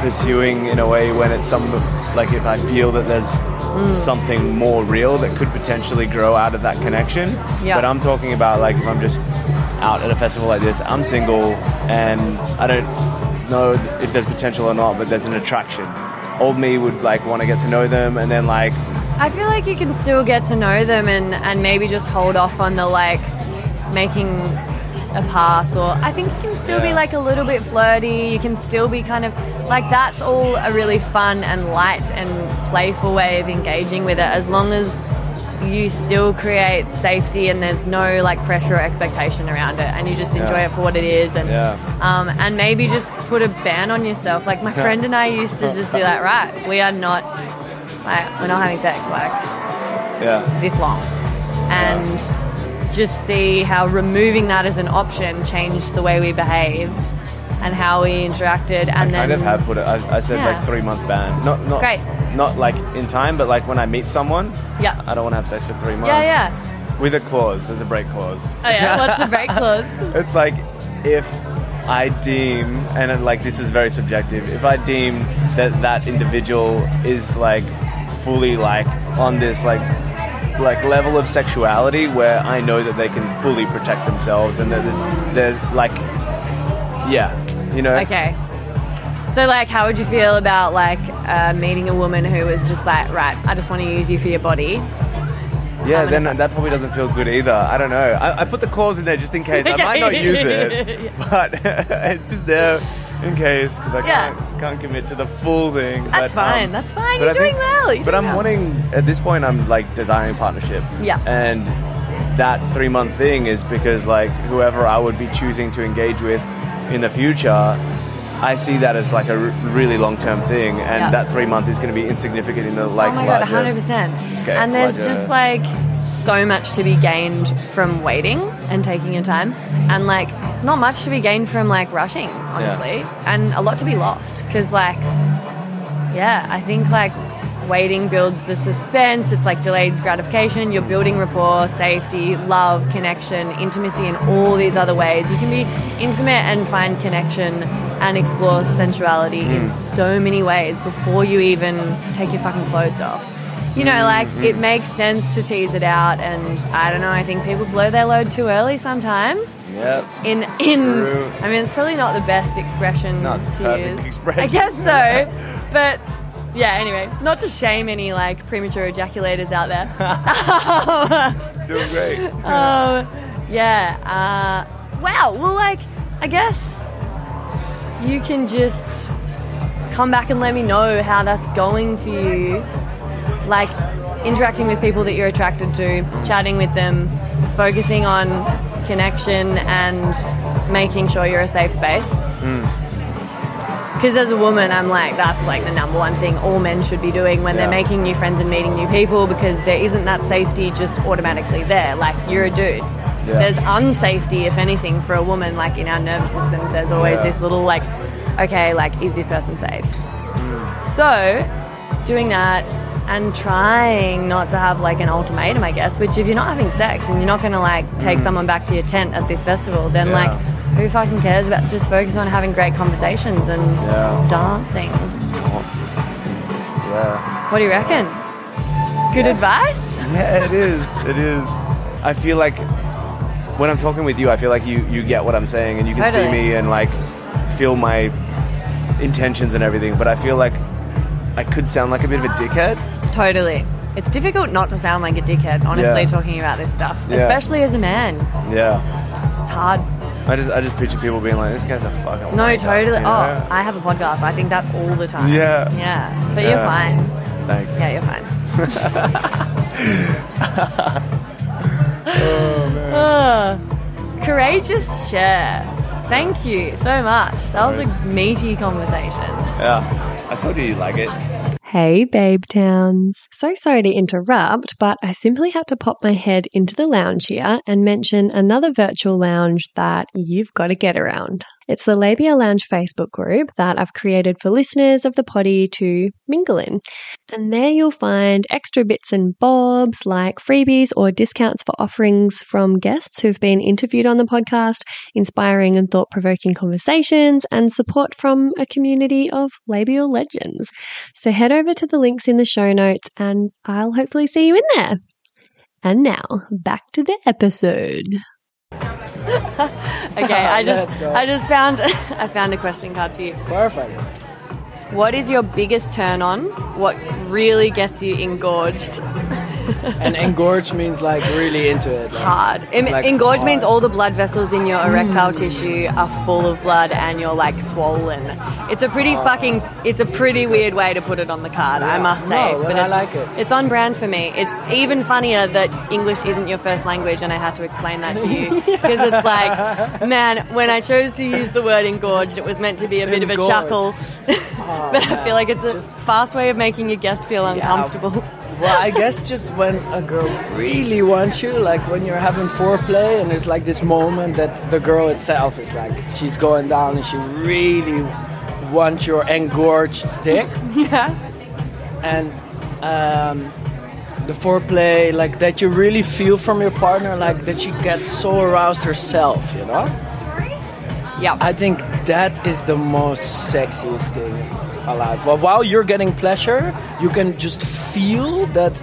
pursuing in a way when it's some like if I feel that there's Mm. something more real that could potentially grow out of that connection. Yeah. But I'm talking about like if I'm just out at a festival like this, I'm single and I don't know if there's potential or not, but there's an attraction. Old me would like want to get to know them and then like I feel like you can still get to know them and, and maybe just hold off on the like making a pass or I think you can still be like a little bit flirty. You can still be kind of like that's all a really fun and light and playful way of engaging with it as long as you still create safety and there's no like pressure or expectation around it and you just enjoy Yeah. it for what it is and Yeah. um, and maybe just put a ban on yourself. Like my friend and I used to just be like, right, we are not like we're not having sex like Yeah. this long, and just see how removing that as an option changed the way we behaved and how we interacted. And I then kind of have put it. I, I said Yeah. like three month ban. Not not Great. not like in time, but like when I meet someone, yeah, I don't want to have sex for three months. yeah, yeah. With a clause. There's a break clause. Oh yeah, what's the break clause? It's like if I deem, and it, like this is very subjective, if I deem that that individual is like fully like on this like like level of sexuality where I know that they can fully protect themselves and that there's there's like yeah, you know. Okay. So, like, how would you feel about like uh, meeting a woman who was just like, right, I just want to use you for your body? Yeah, then that probably doesn't feel good either. I don't know. I, I put the clause in there just in case. I might not use it, but it's just there in case because I Yeah. can't can't commit to the full thing. That's but, um, fine. That's fine. You're doing think- well. You're but doing I'm well. wanting at this point. I'm like desiring partnership. Yeah. and that three month thing is because like whoever I would be choosing to engage with in the future. I see that as like a r- really long term thing, and Yeah. that three month is going to be insignificant in the like oh my god, 100%. scale, and there's larger- just like so much to be gained from waiting and taking your time, and like not much to be gained from like rushing, honestly, and a lot to be lost because like, yeah, I think like waiting builds the suspense. It's like delayed gratification. You're building rapport, safety, love, connection, intimacy in all these other ways. You can be intimate and find connection and explore sensuality in hmm. so many ways before you even take your fucking clothes off. You know, like it makes sense to tease it out, and I don't know. I think people blow their load too early sometimes. Yep. In in, True. I mean, it's probably not the best expression No, it's to perfect use. expression. I guess so, but yeah. Anyway, not to shame any like premature ejaculators out there. Doing great. um, yeah. Uh, wow. Well, like, I guess you can just come back and let me know how that's going for you. Like, interacting with people that you're attracted to, chatting with them, focusing on connection and making sure you're a safe space. Hmm. Because as a woman, I'm like, that's like the number one thing all men should be doing when Yeah. they're making new friends and meeting new people because there isn't that safety just automatically there. Like, you're a dude. There's unsafety, if anything, for a woman. Like, in our nervous systems, there's always Yeah. this little, like, okay, like, is this person safe? Hmm. So, doing that and trying not to have like an ultimatum, I guess, which if you're not having sex and you're not going to like take mm. someone back to your tent at this festival, then Yeah. like, who fucking cares about just focus on having great conversations and Yeah. dancing? Awesome. Yeah. What do you reckon? Good advice? Yeah, it is. It is. I feel like when I'm talking with you, I feel like you you get what I'm saying and you can see me and like feel my intentions and everything. But I feel like I could sound like a bit of a dickhead. Totally. It's difficult not to sound like a dickhead, honestly, Yeah. talking about this stuff, Yeah. especially as a man. Yeah. It's hard. I just I just picture people being like, this guy's a fucking No, wanker," totally. you oh, know? Oh, I have a podcast. I think that all the time. Yeah. Yeah. But you're Yeah. fine. Thanks. Yeah, you're fine. oh, ah, courageous share. Thank you so much. That was a meaty conversation. Yeah. I told you you'd like it. Hey, Babe Towns. So sorry to interrupt, but I simply had to pop my head into the lounge here and mention another virtual lounge that you've got to get around. It's the Labia Lounge Facebook group that I've created for listeners of the poddy to mingle in. And there you'll find extra bits and bobs like freebies or discounts for offerings from guests who've been interviewed on the podcast, inspiring and thought provoking conversations, and support from a community of labial legends. So head over to the links in the show notes and I'll hopefully see you in there. And now, back to the episode. Okay, I just I just found I found a question card for you. Perfect. What is your biggest turn on? What really gets you engorged And engorged means like really into it. like- hard? Em- Like engorged means all the blood vessels in your erectile mm. tissue are full of blood and you're like swollen. It's a pretty fucking, it's a pretty weird way to put it on the card, I must say. No, but I like it. It's on brand for me. It's even funnier that English isn't your first language and I had to explain that to you. Because it's like, man, when I chose to use the word engorged, it was meant to be a bit of a Engorged. chuckle. Oh, but I feel like it's a fast way of making your guest feel uncomfortable. Well, I guess just when a girl really wants you, like when you're having foreplay, and there's like this moment that the girl itself is like, she's going down and she really wants your engorged dick. Yeah. And um, the foreplay, like that you really feel from your partner, like that she gets so aroused herself, you know? Yeah. I think that is the most sexiest thing alive. Well, while you're getting pleasure, you can just feel that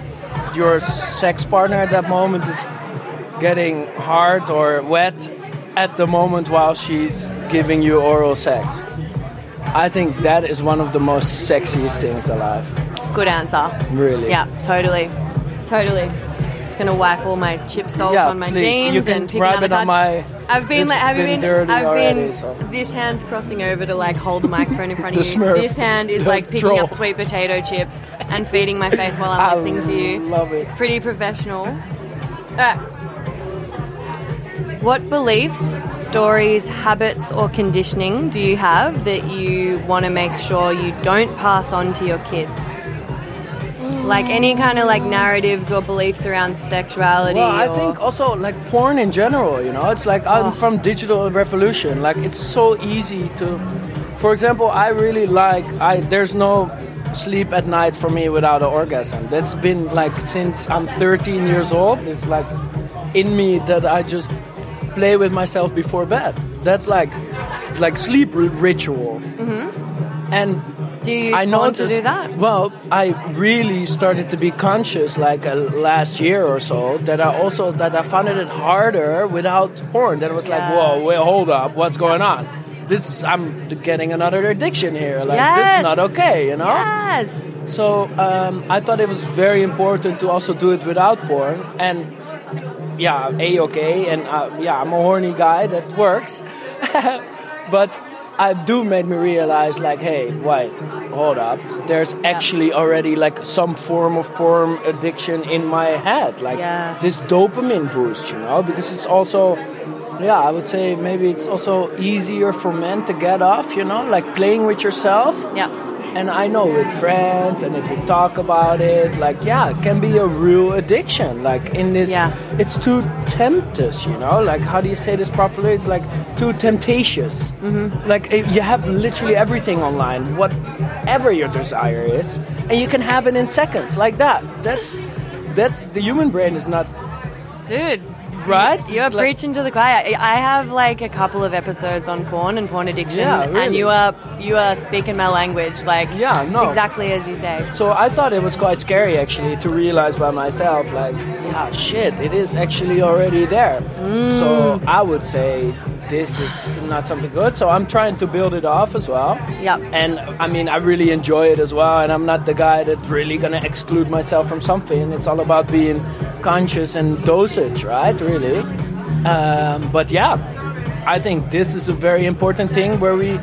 your sex partner at that moment is getting hard or wet at the moment while she's giving you oral sex. I think that is one of the most sexiest things alive. Good answer. Really. Yeah, totally. Totally. Just gonna wipe all my chip salt Yeah, on my please. jeans You can and pick rub it on my. I've been like, have you been been? I've already, been. so. This hand's crossing over to like hold the microphone in front of you. Smurf. This hand is The like picking troll. up sweet potato chips and feeding my face while I'm I listening to you. love it. It's pretty professional. Uh, what beliefs, stories, habits, or conditioning do you have that you want to make sure you don't pass on to your kids? Like any kind of like narratives or beliefs around sexuality. Well, I or- think also like porn in general, you know, it's like I'm oh. from digital revolution. Like it's so easy to, for example, I really like I there's no sleep at night for me without an orgasm. That's been like since I'm 13 years old. It's like in me that I just play with myself before bed. That's like like sleep r- ritual. Mm-hmm. And do you I know want to do that? Well, I really started to be conscious like uh, last year or so that I also that I found it harder without porn. That I was like, Yeah. whoa, wait, hold up, what's going on? This is, I'm getting another addiction here. Like this is not okay, you know. Yes. So um, I thought it was very important to also do it without porn, and yeah, a okay, and uh, yeah, I'm a horny guy that works, but do made me realize like, hey, wait, hold up, there's actually already like some form of porn addiction in my head, like Yeah. this dopamine boost, you know, because it's also. Yeah, I would say maybe it's also easier for men to get off, you know, like playing with yourself. Yeah. And I know with friends, and if you talk about it, like, yeah, it can be a real addiction. Like, in this, Yeah. it's too temptous, you know? Like, how do you say this properly? It's like too temptatious. Mm-hmm. Like, eh, you have literally everything online, whatever your desire is, and you can have it in seconds, like that. That's, that's, the human brain is not, Dude, right? you're like- preaching to the choir. I have like a couple of episodes on porn and porn addiction, Yeah, and you are you are speaking my language. Like, Yeah, no. exactly as you say. So I thought it was quite scary actually to realize by myself, like, yeah, shit, it is actually already there. Mm. So I would say this is not something good. So I'm trying to build it off as well. Yeah. And I mean, I really enjoy it as well. And I'm not the guy that really gonna exclude myself from something. It's all about being conscious and dosage, right? Really. Um, but yeah, I think this is a very important thing where we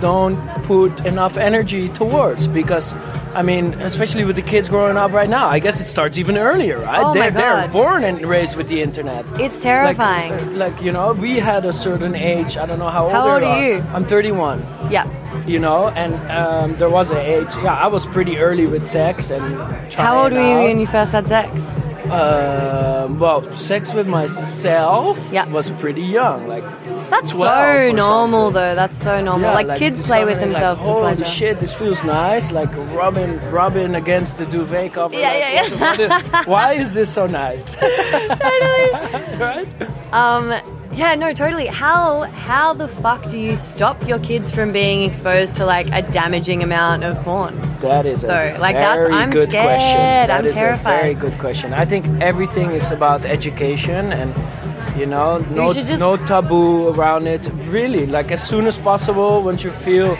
don't put enough energy towards because I mean, especially with the kids growing up right now, I guess it starts even earlier, right? Oh my they're, they're born and raised with the internet. It's terrifying. uh, Like, you know, we had a certain age. I don't know how old. How old they are you? I'm 31. yeah. You know, and um, there was an age. Yeah, I was pretty early with sex and. How old were you out. when you first had sex? Um, well, sex with myself Yeah. was pretty young, like That's so normal, something. though. That's so normal. Yeah, like, kids play with themselves like, Holy pleasure. shit, this feels nice. Like rubbing, rubbing against the duvet cover. Yeah, like, yeah, what the- what the- Why is this so nice? Totally. right? Um, yeah, no, totally. How how the fuck do you stop your kids from being exposed to like a damaging amount of porn? That is a So, like, that's- I'm good scared. question. That I'm is terrified. a very good question. I think everything is about education and you know no just- no taboo around it. Really, like as soon as possible, once you feel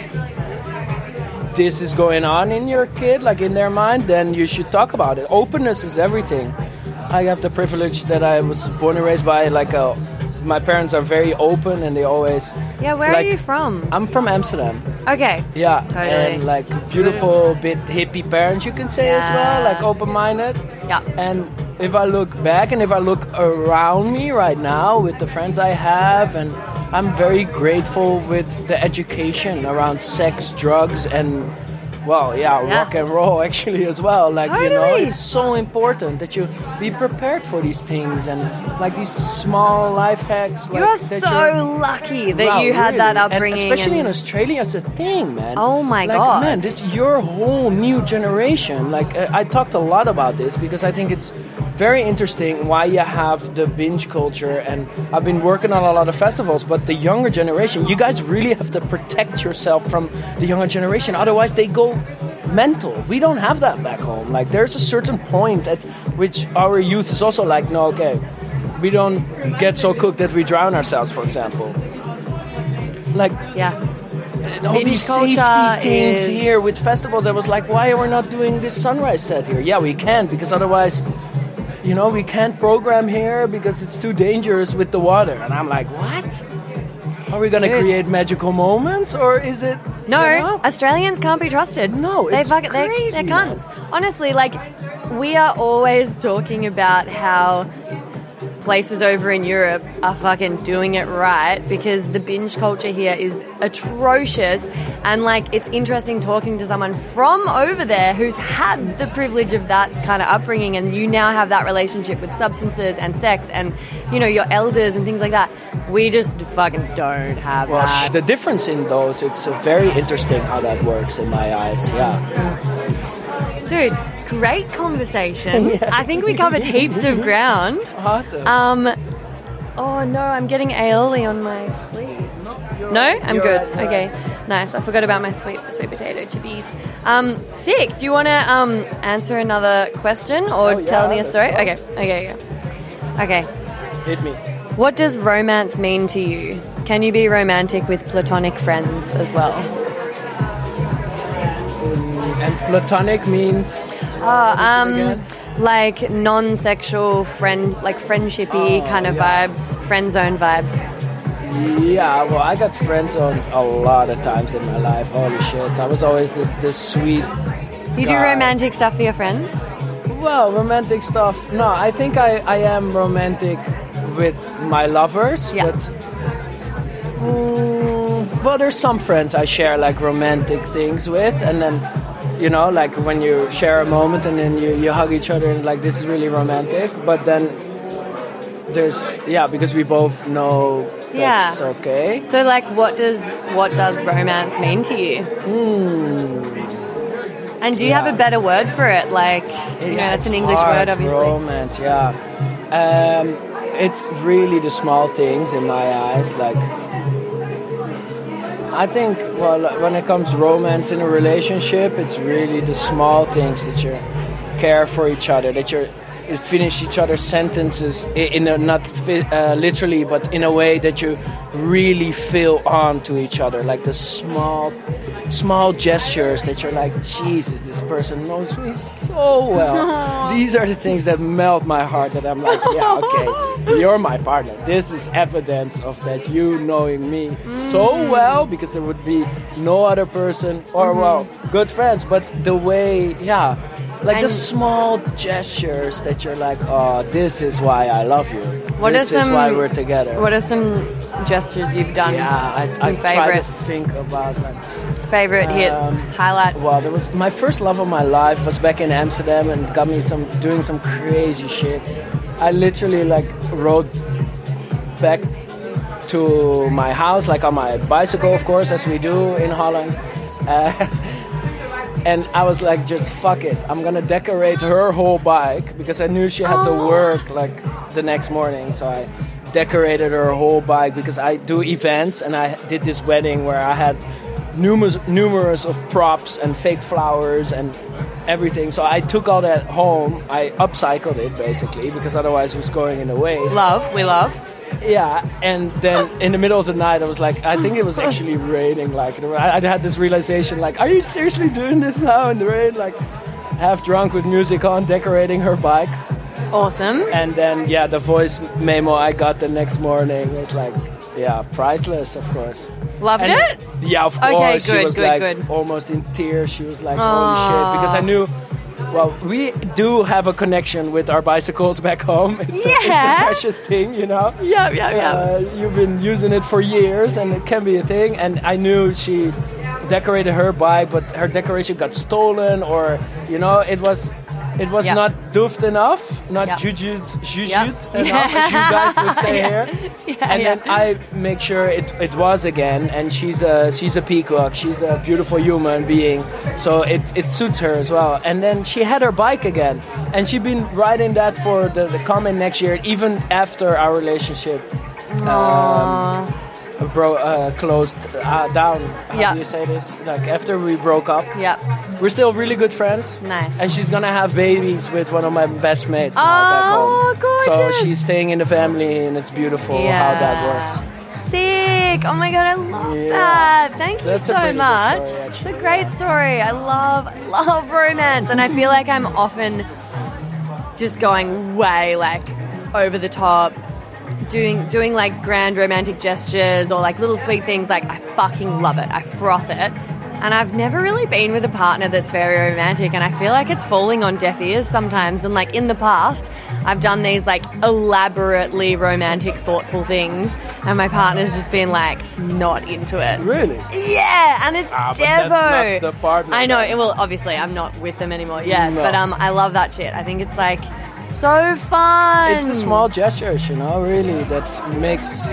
this is going on in your kid, like in their mind, then you should talk about it. Openness is everything. I have the privilege that I was born and raised by like a. My parents are very open and they always. Yeah, where like- are you from? I'm from Amsterdam. Okay. Yeah, Totally. and like beautiful, bit hippie parents, you can say as well, Yeah. like open-minded. Yeah. And if I look back and if I look around me right now with the friends I have, and I'm very grateful with the education around sex, drugs, and well, yeah, Yeah. rock and roll actually as well. Like you know, it's so important that you be prepared for these things and like these small life hacks. You are so lucky that Wow, you had that upbringing. And especially in Australia, it's a thing, man. Oh my like, God. man, this your whole new generation. Like uh, I talked a lot about this because I think it's very interesting why you have the binge culture, and I've been working on a lot of festivals. But the younger generation, you guys really have to protect yourself from the younger generation. Otherwise, they go mental. We don't have that back home. Like there's a certain point at which our youth is also like, no, okay. We don't get so cooked that we drown ourselves, for example. Like yeah. all Binge these safety things is- here with festival that was like why are we not doing this sunrise set here yeah we can because otherwise you know we can't program here because it's too dangerous with the water and i'm like what are we gonna create magical moments or is it No, you know? Australians can't be trusted. No, they it's fuck- they, crazy, they're cunts. Honestly, like we are always talking about how places over in Europe are fucking doing it right because the binge culture here is atrocious. And like it's interesting talking to someone from over there who's had the privilege of that kind of upbringing and you now have that relationship with substances and sex and you know your elders and things like that. We just fucking don't have well, that. the difference in those it's very interesting how that works in my eyes yeah. Dude, great conversation. I think we covered heaps of ground. awesome Um, oh no, I'm getting aioli on my sleeve. No, I'm good. right, okay, nice. I forgot about my sweet sweet potato chippies. Um, sick. Do you want to um answer another question or Oh, yeah, tell me a story? Okay, okay, okay. Okay. hit me What does romance mean to you? Can you be romantic with platonic friends as well? and platonic means Oh, it um, like non-sexual friend, like friendshipy Oh, kind of yeah. vibes, friend zone vibes. Yeah, well, I got friend zoned a lot of times in my life. Holy shit. I was always the, the sweet. You do romantic stuff for your friends? Well, romantic stuff. No, I think I, I am romantic with my lovers, Yeah. but. Mm, well, there's some friends I share like romantic things with, and then, you know, like when you share a moment and then you, you hug each other and like this is really romantic, but then there's, yeah, because we both know Yeah. that's okay. So, like, what does what does romance mean to you? And do you have Hmm. A better word for it? Like, you know, that's an English hard, word, obviously. Romance, yeah. Um, it's really the small things in my eyes. Like, I think, well, when it comes to romance in a relationship, it's really the small things that you care for each other, that you finish each other's sentences in a not uh, literally, but in a way that you really feel on to each other, like the small, small gestures that you're like, Jesus, this person knows me so well. These are the things that melt my heart. That I'm like, yeah, okay, you're my partner. This is evidence of that you knowing me so well because there would be no other person, or well, good friends, but the way, yeah. Like the small gestures that you're like, oh, this is why I love you. What this is some- why we're together. What are some gestures you've done? yeah, I, some I try to think about like, favorite hits, Um, highlights. well, there was my first love of my life was back in Amsterdam and got me some doing some crazy shit. I literally like rode back to my house like on my bicycle, of course, as we do in Holland. Uh, and I was like, just fuck it. I'm gonna decorate her whole bike because I knew she had to oh. work like the next morning. So I decorated her whole bike because I do events and I did this wedding where I had numerous numerous of props and fake flowers and everything. So I took all that home. I upcycled it basically because otherwise it was going in the waste. love, we love. Yeah, and then in the middle of the night, I was like, I think it was actually raining. Like, I, had this realization, like, are you seriously doing this now in the rain? Like, half drunk with music on, decorating her bike. Awesome. And then, yeah, the voice memo I got the next morning was like, yeah, priceless, of course. Loved And- it? Yeah, of Okay, course. she good, was good, like good. almost in tears. She was like, "Holy shit!" Because I knew. Well, we do have a connection with our bicycles back home. It's, a, it's a precious thing, you know. Yeah, yeah, yeah. Uh, you've been using it for years, and it can be a thing. And I knew she decorated her bike, but her decoration got stolen, or you know, it was. It was Yeah. not doofed enough, not Yeah. jujut, Yeah. enough, as you guys would say here and then I make sure it, it was again. And she's a she's a peacock. She's a beautiful human being, so it, it suits her as well. And then she had her bike again, and she'd been riding that for the, the coming next year, even after our relationship. Um, bro, uh, closed uh, down. How Yeah. do you say this? Like after we broke up, yeah. we're still really good friends. Nice. And she's gonna have babies with one of my best mates Oh, gorgeous. So she's staying in the family, and it's beautiful how that works. Sick. Oh my god, I love Yeah. that. Thank you That's so much. story, it's a great story. I love love romance and I feel like I'm often just going way like over the top doing doing like grand romantic gestures or like little sweet things like I fucking love it. I froth it. And I've never really been with a partner that's very romantic and I feel like it's falling on deaf ears sometimes and like in the past I've done these like elaborately romantic thoughtful things and my partner's just been like not into it. Really? Yeah, and it's Ah, Devo. the partner, I know. will obviously. I'm not with them anymore. Yeah, No. but um, I love that shit. I think it's like so fun. It's the small gestures, you know, really, that makes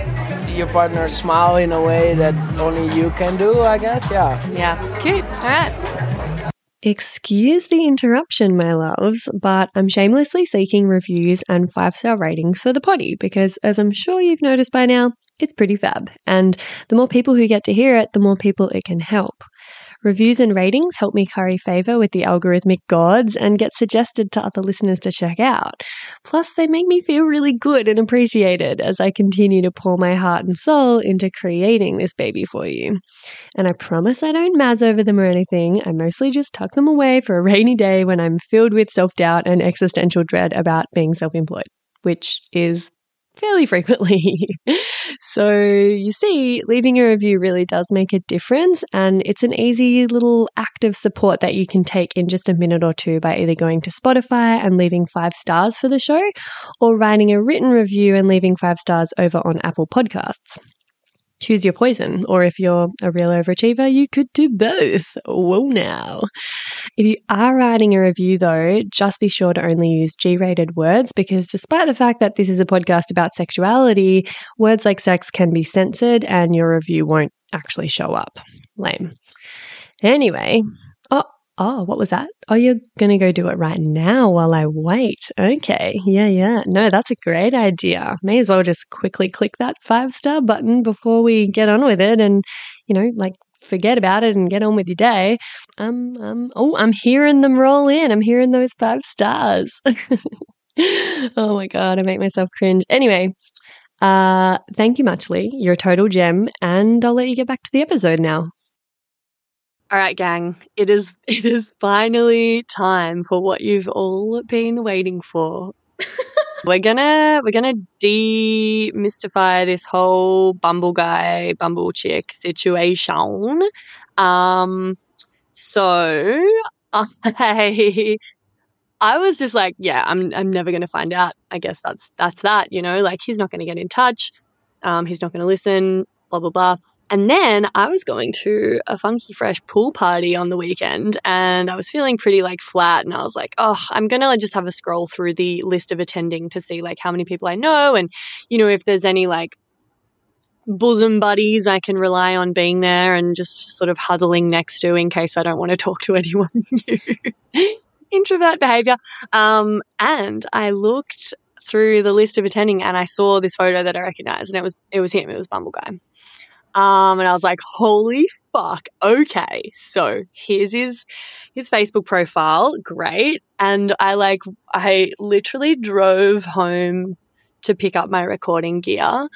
your partner smile in a way that only you can do, I guess. Yeah. Yeah, cute. All right. Excuse the interruption, my loves, but I'm shamelessly seeking reviews and five star ratings for the poddy because, as I'm sure you've noticed by now, it's pretty fab. And the more people who get to hear it, the more people it can help. Reviews and ratings help me curry favor with the algorithmic gods and get suggested to other listeners to check out. Plus, they make me feel really good and appreciated as I continue to pour my heart and soul into creating this baby for you. And I promise I don't mazz over them or anything. I mostly just tuck them away for a rainy day when I'm filled with self doubt and existential dread about being self employed, which is fairly frequently. so, you see, leaving a review really does make a difference, and it's an easy little act of support that you can take in just a minute or two by either going to Spotify and leaving five stars for the show, or writing a written review and leaving five stars over on Apple Podcasts choose your poison. Or if you're a real overachiever, you could do both. Whoa, now. If you are writing a review, though, just be sure to only use G rated words because despite the fact that this is a podcast about sexuality, words like sex can be censored and your review won't actually show up. Lame. Anyway, oh, what was that? Oh, you're going to go do it right now while I wait. Okay. Yeah, yeah. No, that's a great idea. May as well just quickly click that five star button before we get on with it and, you know, like forget about it and get on with your day. Um, um, oh, I'm hearing them roll in. I'm hearing those five stars. oh my God, I make myself cringe. Anyway, uh, thank you much, Lee. You're a total gem, and I'll let you get back to the episode now. All right, gang. It is it is finally time for what you've all been waiting for. we're gonna we're gonna demystify this whole Bumble guy, Bumble chick situation. Um, so I I was just like, yeah, I'm I'm never gonna find out. I guess that's that's that. You know, like he's not gonna get in touch. Um, he's not gonna listen. Blah blah blah. And then I was going to a funky fresh pool party on the weekend and I was feeling pretty like flat and I was like, oh, I'm going to just have a scroll through the list of attending to see like how many people I know and you know if there's any like bosom buddies I can rely on being there and just sort of huddling next to in case I don't want to talk to anyone new. Introvert behavior. Um, and I looked through the list of attending and I saw this photo that I recognized and it was it was him, it was Bumble Guy. Um, and I was like, holy fuck. Okay. So here's his, his Facebook profile. Great. And I like, I literally drove home to pick up my recording gear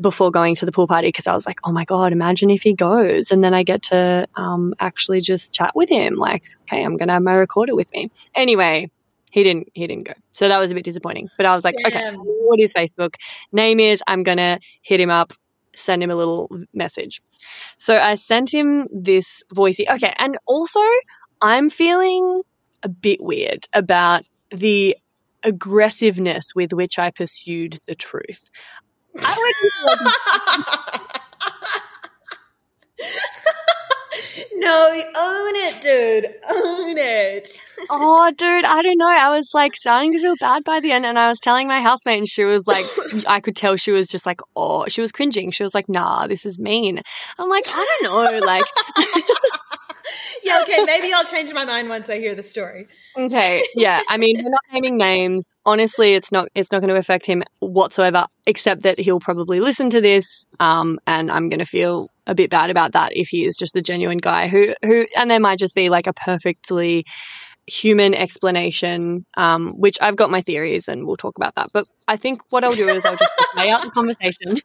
before going to the pool party because I was like, oh my God, imagine if he goes. And then I get to um, actually just chat with him. Like, okay, I'm going to have my recorder with me. Anyway, he didn't he didn't go so that was a bit disappointing but i was like okay what is facebook name is i'm gonna hit him up send him a little message. So i sent him this voicey okay and also i'm feeling a bit weird about the aggressiveness with which i pursued the truth. I no, own it, dude. Own it. oh, dude, I don't know. I was like starting to feel bad by the end, and I was telling my housemate, and she was like, I could tell she was just like, oh, she was cringing. She was like, nah, this is mean. I'm like, I don't know, like, Yeah, okay, maybe I'll change my mind once I hear the story. okay, yeah. I mean, we're not naming names. Honestly, it's not it's not going to affect him whatsoever, except that he'll probably listen to this, um, and I'm going to feel a bit bad about that if he is just a genuine guy who who, and there might just be like a perfectly human explanation, um, which I've got my theories, and we'll talk about that. But I think what I'll do is I'll just lay out the conversation.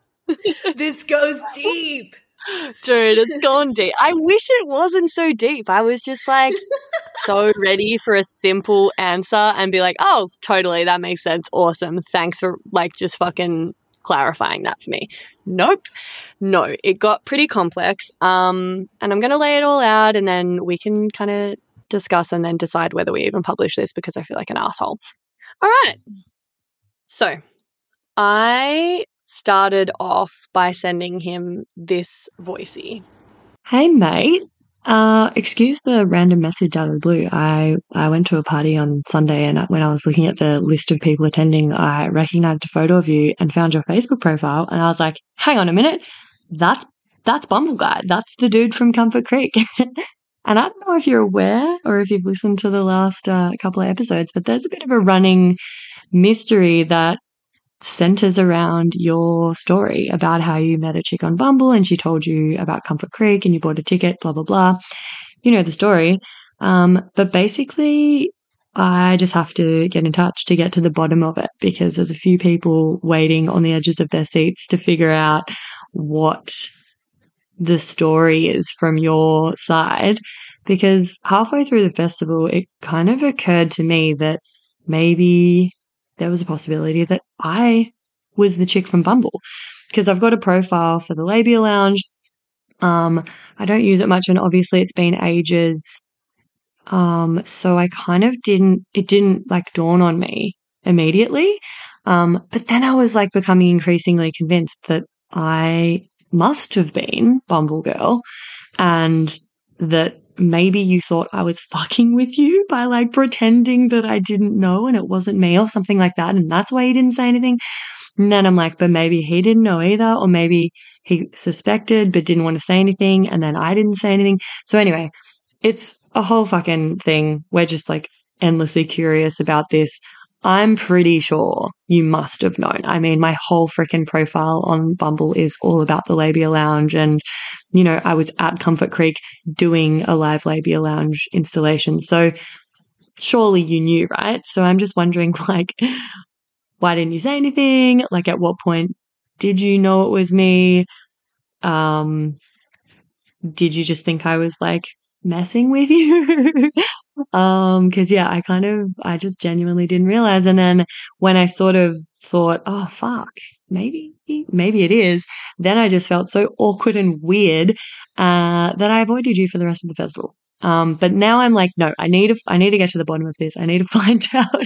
This goes deep. Dude, it's gone deep. I wish it wasn't so deep. I was just like so ready for a simple answer and be like, oh, totally, that makes sense. Awesome. Thanks for like just fucking clarifying that for me. Nope. No, it got pretty complex. Um, and I'm going to lay it all out and then we can kind of discuss and then decide whether we even publish this because I feel like an asshole. All right. So I started off by sending him this voicey. Hey, mate. Uh, excuse the random message out of the blue. I, I went to a party on Sunday and when I was looking at the list of people attending, I recognized a photo of you and found your Facebook profile. And I was like, hang on a minute. That's, that's Bumble Guy. That's the dude from Comfort Creek. and I don't know if you're aware or if you've listened to the last uh, couple of episodes, but there's a bit of a running mystery that centers around your story about how you met a chick on Bumble and she told you about Comfort Creek and you bought a ticket, blah, blah, blah. You know the story. Um, but basically, I just have to get in touch to get to the bottom of it because there's a few people waiting on the edges of their seats to figure out what the story is from your side. Because halfway through the festival, it kind of occurred to me that maybe there was a possibility that I was the chick from Bumble because I've got a profile for the Labia Lounge. Um, I don't use it much, and obviously it's been ages. Um, so I kind of didn't, it didn't like dawn on me immediately. Um, but then I was like becoming increasingly convinced that I must have been Bumble Girl and that maybe you thought I was fucking with you by like pretending that I didn't know and it wasn't me or something like that. And that's why he didn't say anything. And then I'm like, but maybe he didn't know either, or maybe he suspected but didn't want to say anything. And then I didn't say anything. So anyway, it's a whole fucking thing. We're just like endlessly curious about this. I'm pretty sure you must have known. I mean, my whole freaking profile on Bumble is all about the Labia Lounge. And, you know, I was at Comfort Creek doing a live Labia Lounge installation. So surely you knew, right? So I'm just wondering, like, why didn't you say anything? Like, at what point did you know it was me? Um, did you just think I was like messing with you? um, cause yeah, I kind of, I just genuinely didn't realize. And then when I sort of thought, oh fuck, maybe, maybe it is, then I just felt so awkward and weird, uh, that I avoided you for the rest of the festival. Um, but now I'm like, no, I need to, I need to get to the bottom of this. I need to find out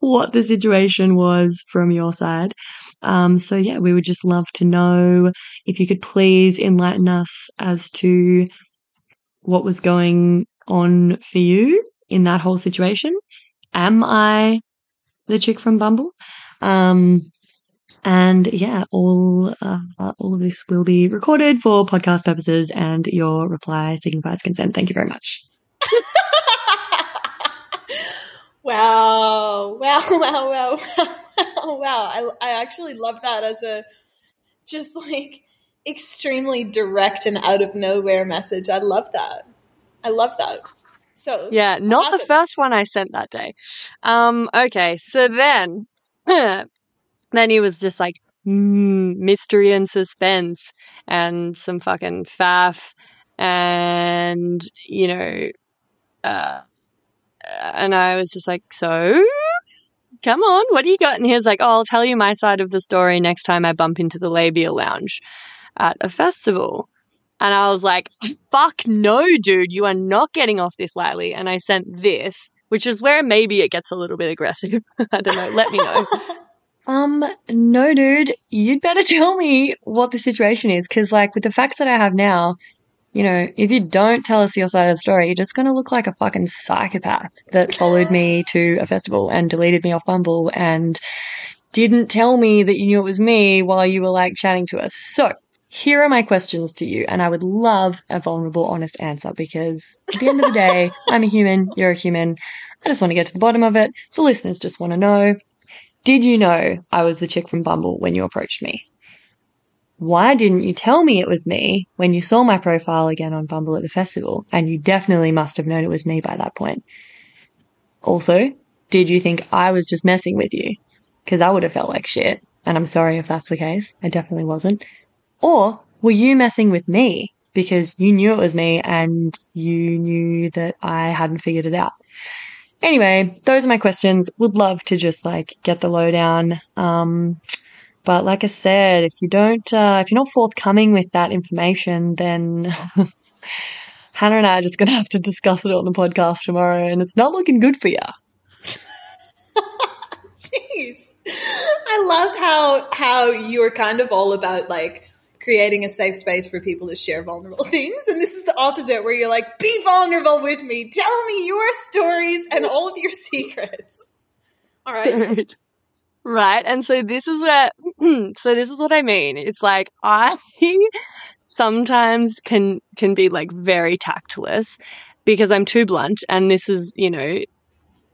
what the situation was from your side. Um, so yeah, we would just love to know if you could please enlighten us as to what was going on for you in that whole situation. Am I the chick from Bumble? Um, and yeah, all uh, all of this will be recorded for podcast purposes, and your reply signifies consent. Thank you very much. Wow. Wow, wow, wow, wow, wow. I, I actually love that as a just like extremely direct and out of nowhere message. I love that. I love that. So Yeah, not the first one I sent that day. Um, okay, so then then he was just like mm, mystery and suspense and some fucking faff and you know uh and I was just like, so come on, what do you got? And he was like, oh, I'll tell you my side of the story next time I bump into the Labia Lounge at a festival. And I was like, fuck no, dude, you are not getting off this lightly. And I sent this, which is where maybe it gets a little bit aggressive. I don't know. Let me know. um, no, dude, you'd better tell me what the situation is. Cause like with the facts that I have now, you know, if you don't tell us your side of the story, you're just going to look like a fucking psychopath that followed me to a festival and deleted me off Bumble and didn't tell me that you knew it was me while you were like chatting to us. So, here are my questions to you, and I would love a vulnerable, honest answer because at the end of the day, I'm a human, you're a human. I just want to get to the bottom of it. The listeners just want to know Did you know I was the chick from Bumble when you approached me? Why didn't you tell me it was me when you saw my profile again on Bumble at the festival? And you definitely must have known it was me by that point. Also, did you think I was just messing with you? Because I would have felt like shit. And I'm sorry if that's the case. I definitely wasn't. Or were you messing with me because you knew it was me and you knew that I hadn't figured it out? Anyway, those are my questions. Would love to just like get the lowdown. Um, but like I said, if you don't, uh, if you're not forthcoming with that information, then Hannah and I are just going to have to discuss it on the podcast tomorrow, and it's not looking good for you. Jeez, I love how how you're kind of all about like creating a safe space for people to share vulnerable things, and this is the opposite, where you're like, be vulnerable with me, tell me your stories and all of your secrets. All right. Right. And so this is where, so this is what I mean. It's like I sometimes can, can be like very tactless because I'm too blunt. And this is, you know,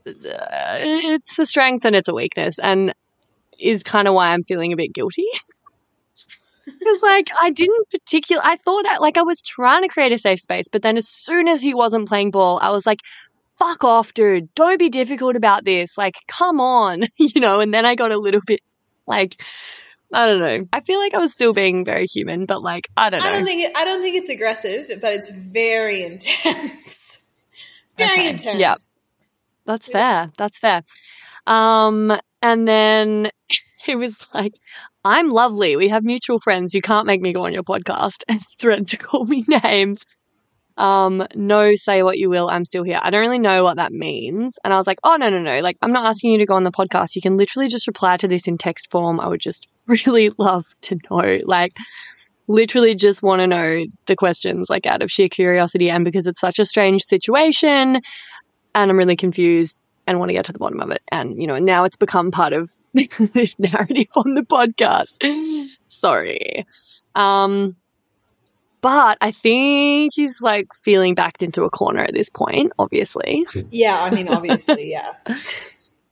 uh, it's a strength and it's a weakness and is kind of why I'm feeling a bit guilty. Because like I didn't particular, I thought I, like I was trying to create a safe space, but then as soon as he wasn't playing ball, I was like, fuck off, dude. Don't be difficult about this. Like, come on, you know, and then I got a little bit like, I don't know. I feel like I was still being very human, but like, I don't know. I don't think it, I don't think it's aggressive, but it's very intense. very Okay, intense. yeah. That's fair. That's fair. Um, and then he was like, I'm lovely. We have mutual friends. You can't make me go on your podcast and threaten to call me names. Um, no, say what you will. I'm still here. I don't really know what that means. And I was like, oh, no, no, no. Like, I'm not asking you to go on the podcast. You can literally just reply to this in text form. I would just really love to know. Like, literally just want to know the questions, like, out of sheer curiosity and because it's such a strange situation and I'm really confused and want to get to the bottom of it. And, you know, now it's become part of this narrative on the podcast. Sorry. Um, but I think he's like feeling backed into a corner at this point, obviously. Yeah, I mean, obviously, yeah.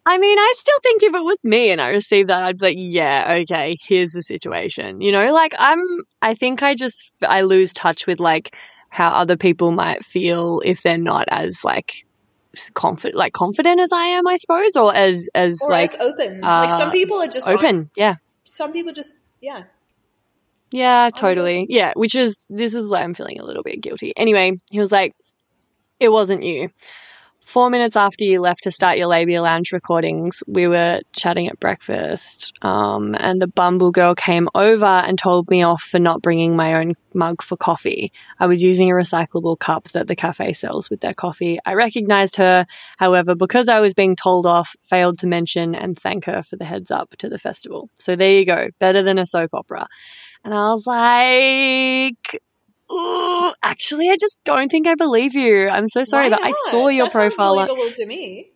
I mean, I still think if it was me and I received that, I'd be like, yeah, okay, here's the situation. You know, like I'm, I think I just, I lose touch with like how other people might feel if they're not as like confident, like confident as I am, I suppose, or as, as Or like as open. like some uh, people are just open. Yeah. Some people just, yeah. Yeah, totally. Yeah, which is this is why I'm feeling a little bit guilty. Anyway, he was like, "It wasn't you." Four minutes after you left to start your Labia Lounge recordings, we were chatting at breakfast, um, and the Bumble girl came over and told me off for not bringing my own mug for coffee. I was using a recyclable cup that the cafe sells with their coffee. I recognized her, however, because I was being told off, failed to mention and thank her for the heads up to the festival. So there you go, better than a soap opera. And I was like, "Ooh, actually, I just don't think I believe you. I'm so sorry, but I saw your That profile. Believable to me.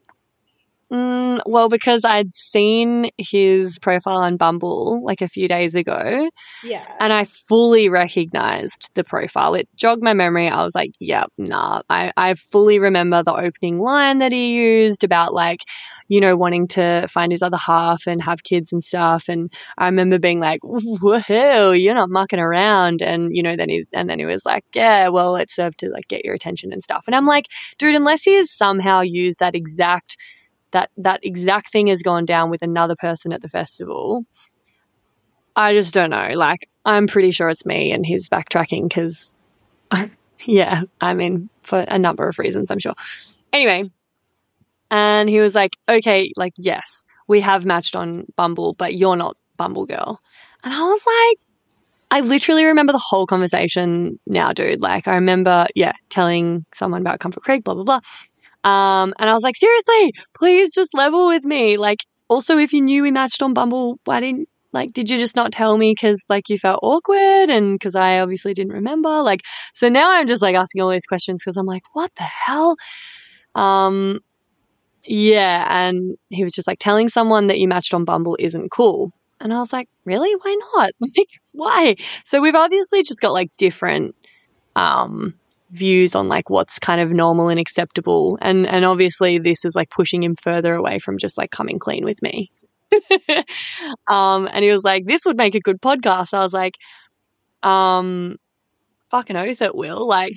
mm, well, because I'd seen his profile on Bumble like a few days ago, Yeah. and I fully recognized the profile. It jogged my memory. I was like, yep, nah. I, I fully remember the opening line that he used about like, you know, wanting to find his other half and have kids and stuff. And I remember being like, whoa, you're not mucking around. And, you know, then he's, and then he was like, yeah, well, it served to like get your attention and stuff. And I'm like, dude, unless he has somehow used that exact that that exact thing has gone down with another person at the festival. I just don't know. Like, I'm pretty sure it's me and he's backtracking because, yeah, I mean, for a number of reasons, I'm sure. Anyway, and he was like, okay, like, yes, we have matched on Bumble, but you're not Bumble girl. And I was like, I literally remember the whole conversation now, dude. Like, I remember, yeah, telling someone about Comfort Creek, blah, blah, blah. Um, and I was like, seriously, please just level with me. Like, also, if you knew we matched on Bumble, why didn't, like, did you just not tell me because, like, you felt awkward and because I obviously didn't remember? Like, so now I'm just, like, asking all these questions because I'm like, what the hell? Um, yeah. And he was just like, telling someone that you matched on Bumble isn't cool. And I was like, really? Why not? Like, why? So we've obviously just got like different um, views on like what's kind of normal and acceptable. And and obviously this is like pushing him further away from just like coming clean with me. um, and he was like, this would make a good podcast. I was like, um, fucking oath it will. Like,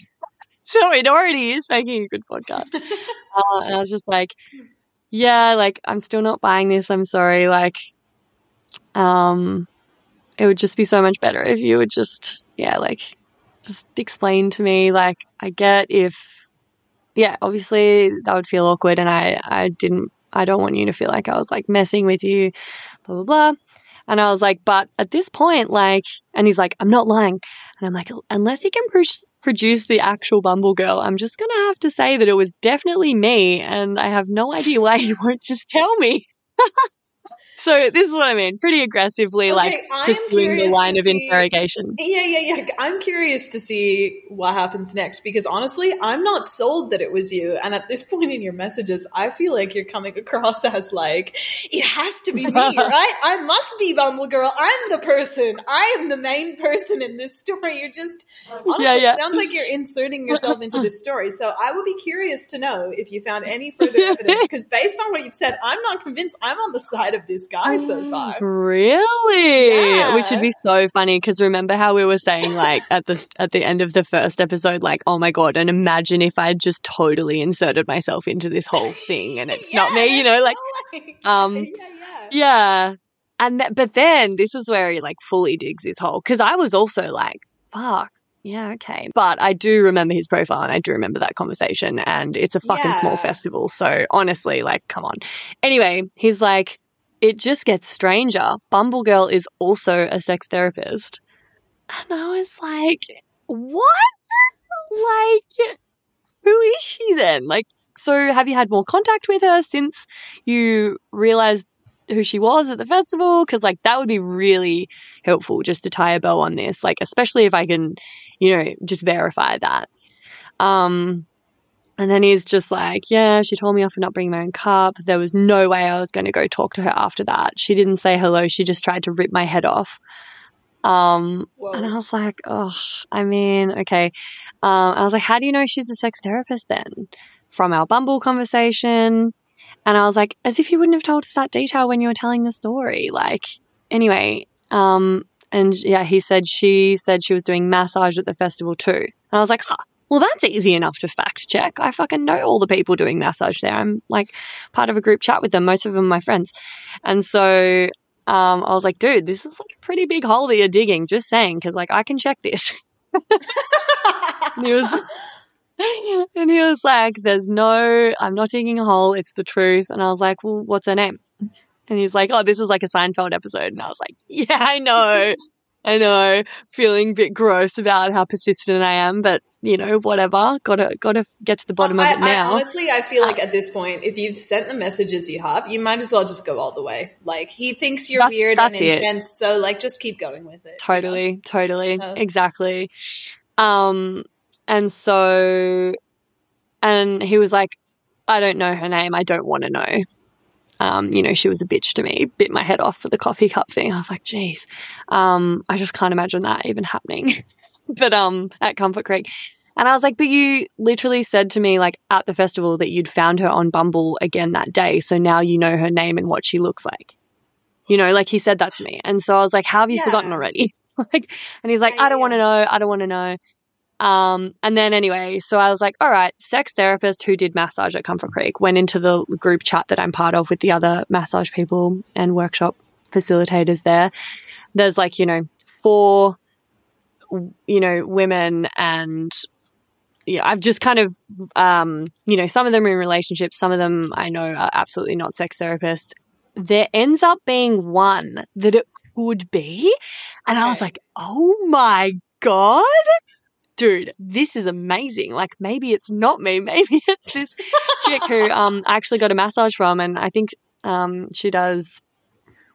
so it already is making a good podcast. uh, and I was just like, yeah, like I'm still not buying this. I'm sorry. Like, um, it would just be so much better if you would just, yeah, like, just explain to me. Like, I get if, yeah, obviously that would feel awkward, and I, I didn't, I don't want you to feel like I was like messing with you, blah blah blah. And I was like, but at this point, like, and he's like, I'm not lying, and I'm like, unless you can pr- produce the actual Bumble girl, I'm just gonna have to say that it was definitely me, and I have no idea why you won't just tell me. So this is what I mean. Pretty aggressively, Okay, like I just am doing the line of see- interrogation. Yeah, yeah, yeah. I'm curious to see what happens next because honestly, I'm not sold that it was you. And at this point in your messages, I feel like you're coming across as like, it has to be me, right? I must be Bumble Girl. I'm the person. I am the main person in this story. You're just, honestly, Yeah, yeah. it sounds like you're inserting yourself into this story. So I would be curious to know if you found any further evidence because based on what you've said, I'm not convinced I'm on the side of this guy so far. Really? Yeah. Which would be so funny because remember how we were saying like at the at the end of the first episode, like, oh my god, and imagine if I just totally inserted myself into this whole thing and it's not me, you know, like like, um, yeah, yeah. yeah. And th- but then this is where he like fully digs his hole because I was also like, fuck. Yeah, okay. But I do remember his profile and I do remember that conversation and it's a fucking small festival. So honestly, like, come on. Anyway, he's like, it just gets stranger. Bumble Girl is also a sex therapist. And I was like, what? Like, who is she then? Like, so have you had more contact with her since you realized who she was at the festival? Because, like, that would be really helpful just to tie a bow on this. Like, especially if I can, you know, just verify that. Um, and then he's just like, yeah, she told me off for not bringing my own cup. There was no way I was going to go talk to her after that. She didn't say hello. She just tried to rip my head off. Um, Whoa. and I was like, oh, I mean, okay. Um, I was like, how do you know she's a sex therapist then? From our Bumble conversation. And I was like, as if you wouldn't have told us that detail when you were telling the story. Like, anyway, um, and yeah, he said she said she was doing massage at the festival too. And I was like, huh, well, that's easy enough to fact check. I fucking know all the people doing massage there. I'm like part of a group chat with them. Most of them are my friends. And so um, I was like, dude, this is like a pretty big hole that you're digging. Just saying, because like I can check this. and he was, and he was like, "There's no, I'm not digging a hole. It's the truth." And I was like, "Well, what's her name?" And he's like, "Oh, this is like a Seinfeld episode." And I was like, "Yeah, I know, I know." Feeling a bit gross about how persistent I am, but you know, whatever. Gotta, gotta get to the bottom I, of it I- now. honestly, I feel like at this point, if you've sent the messages you have, you might as well just go all the way. Like he thinks you're That's- weird and that's it. intense, so like just keep going with it. you know? Totally, totally, So- exactly. Um, and so, and he was like, I don't know her name. I don't want to know. Um, you know, she was a bitch to me, bit my head off for the coffee cup thing. I was like, geez, um, I just can't imagine that even happening. but um, at Comfort Creek. And I was like, but you literally said to me, like, at the festival that you'd found her on Bumble again that day. So now you know her name and what she looks like. You know, like he said that to me. And so I was like, how have you Yeah. forgotten already? like, and he's like, Yeah, I don't want to know. I don't want to know. Um, and then anyway, so I was like, all right, sex therapist who did massage at Comfort Creek went into the group chat that I'm part of with the other massage people and workshop facilitators there. There's like, you know, four, you know, women and yeah, I've just kind of, um, you know, some of them are in relationships, some of them I know are absolutely not sex therapists. There ends up being one that it could be. And I was like, oh my God, dude, this is amazing. Like, maybe it's not me. Maybe it's this chick who um, I actually got a massage from. And I think um, she does,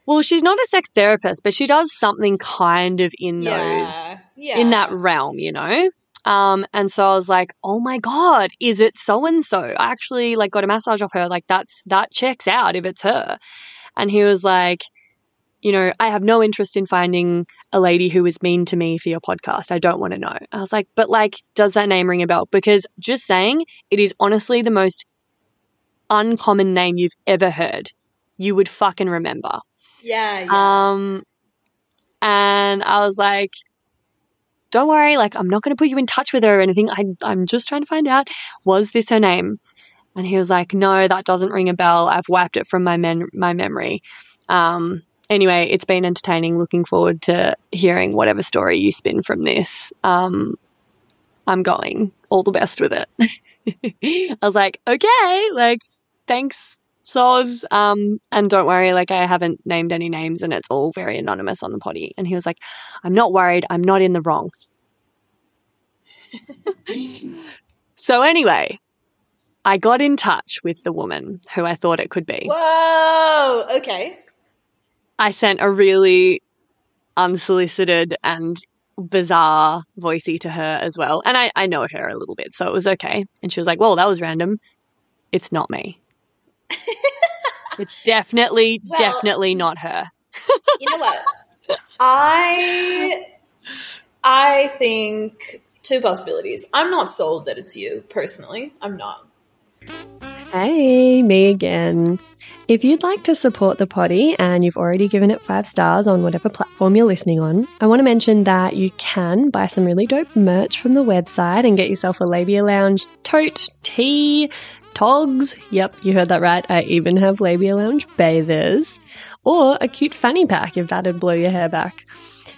well, she's not a sex therapist, but she does something kind of in those Yeah. Yeah. in that realm, you know? Um, and so I was like, oh my God, is it so and so? I actually like got a massage off her. Like that's, that checks out if it's her. And he was like, you know, I have no interest in finding a lady who is mean to me for your podcast. I don't want to know. I was like, but like, does that name ring a bell? Because just saying, it is honestly the most uncommon name you've ever heard. You would fucking remember. Yeah. yeah. Um, and I was like, don't worry, like, I'm not going to put you in touch with her or anything. I, I'm just trying to find out, was this her name? And he was like, no, that doesn't ring a bell. I've wiped it from my, men- my memory. Um, anyway, it's been entertaining. Looking forward to hearing whatever story you spin from this. Um, I'm going. All the best with it. I was like, okay, like, thanks, Soz. Um, and don't worry, like, I haven't named any names and it's all very anonymous on the poddy. And he was like, I'm not worried. I'm not in the wrong. so, anyway, I got in touch with the woman who I thought it could be. Whoa. Okay. I sent a really unsolicited and bizarre voicey to her as well. And I, I know her a little bit, so it was okay. And she was like, Well, that was random. It's not me. it's definitely, Well- definitely not her. You know what? I I think two possibilities. I'm not sold that it's you personally. I'm not. Hey, me again. If you'd like to support the poddy and you've already given it five stars on whatever platform you're listening on, I want to mention that you can buy some really dope merch from the website and get yourself a Labia Lounge tote, tee, togs. Yep, you heard that right. I even have Labia Lounge bathers. Or a cute fanny pack if that'd blow your hair back.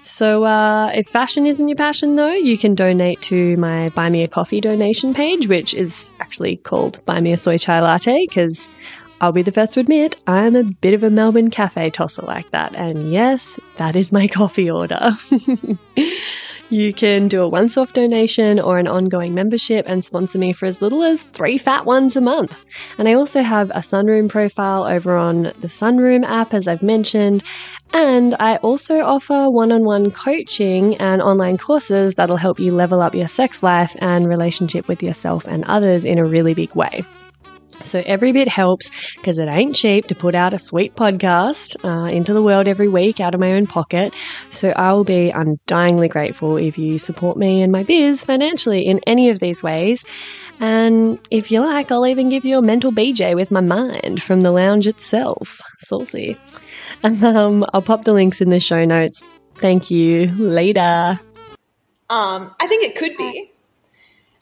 So, uh, if fashion isn't your passion, though, you can donate to my Buy Me a Coffee donation page, which is actually called Buy Me a Soy Chai Latte, because I'll be the first to admit I'm a bit of a Melbourne cafe tosser like that. And yes, that is my coffee order. You can do a once off donation or an ongoing membership and sponsor me for as little as three fat ones a month. And I also have a Sunroom profile over on the Sunroom app, as I've mentioned. And I also offer one on one coaching and online courses that'll help you level up your sex life and relationship with yourself and others in a really big way. So every bit helps because it ain't cheap to put out a sweet podcast uh, into the world every week out of my own pocket. So I will be undyingly grateful if you support me and my biz financially in any of these ways. And if you like, I'll even give you a mental BJ with my mind from the lounge itself. Saucy. And um, I'll pop the links in the show notes. Thank you. Later. Um, I think it could be.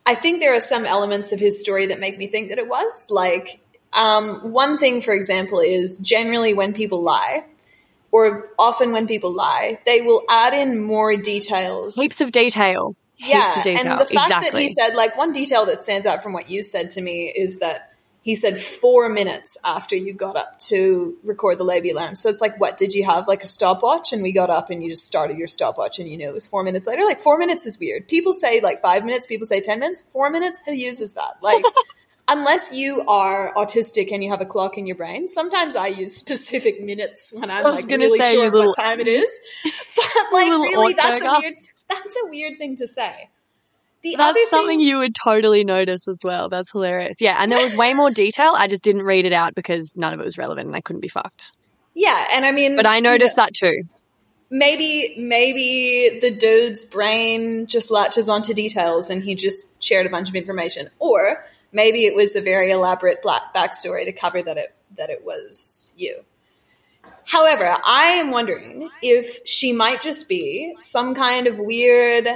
I think there are some elements of his story that make me think that it was. Like, um, one thing, for example, is generally when people lie, or often when people lie, they will add in more details. Heaps of detail. Heaps yeah, of detail. and the fact exactly. that he said, like, one detail that stands out from what you said to me is that he said four minutes after you got up to record the labia lounge. So it's like, what did you have like a stopwatch? And we got up and you just started your stopwatch and you knew it was four minutes later. Like four minutes is weird. People say like five minutes. People say ten minutes. Four minutes. Who uses that? Like. Unless you are autistic and you have a clock in your brain, sometimes I use specific minutes when I'm like really sure what time it is. But like really, that's a weird that's a weird thing to say. The That's other something you would totally notice as well. That's hilarious. Yeah, and there was way more detail. I just didn't read it out because none of it was relevant and I couldn't be fucked. yeah, and I mean, But I noticed that too. maybe maybe the dude's brain just latches onto details and he just shared a bunch of information, or maybe it was a very elaborate black backstory to cover that it that it was you. However, I am wondering if she might just be some kind of weird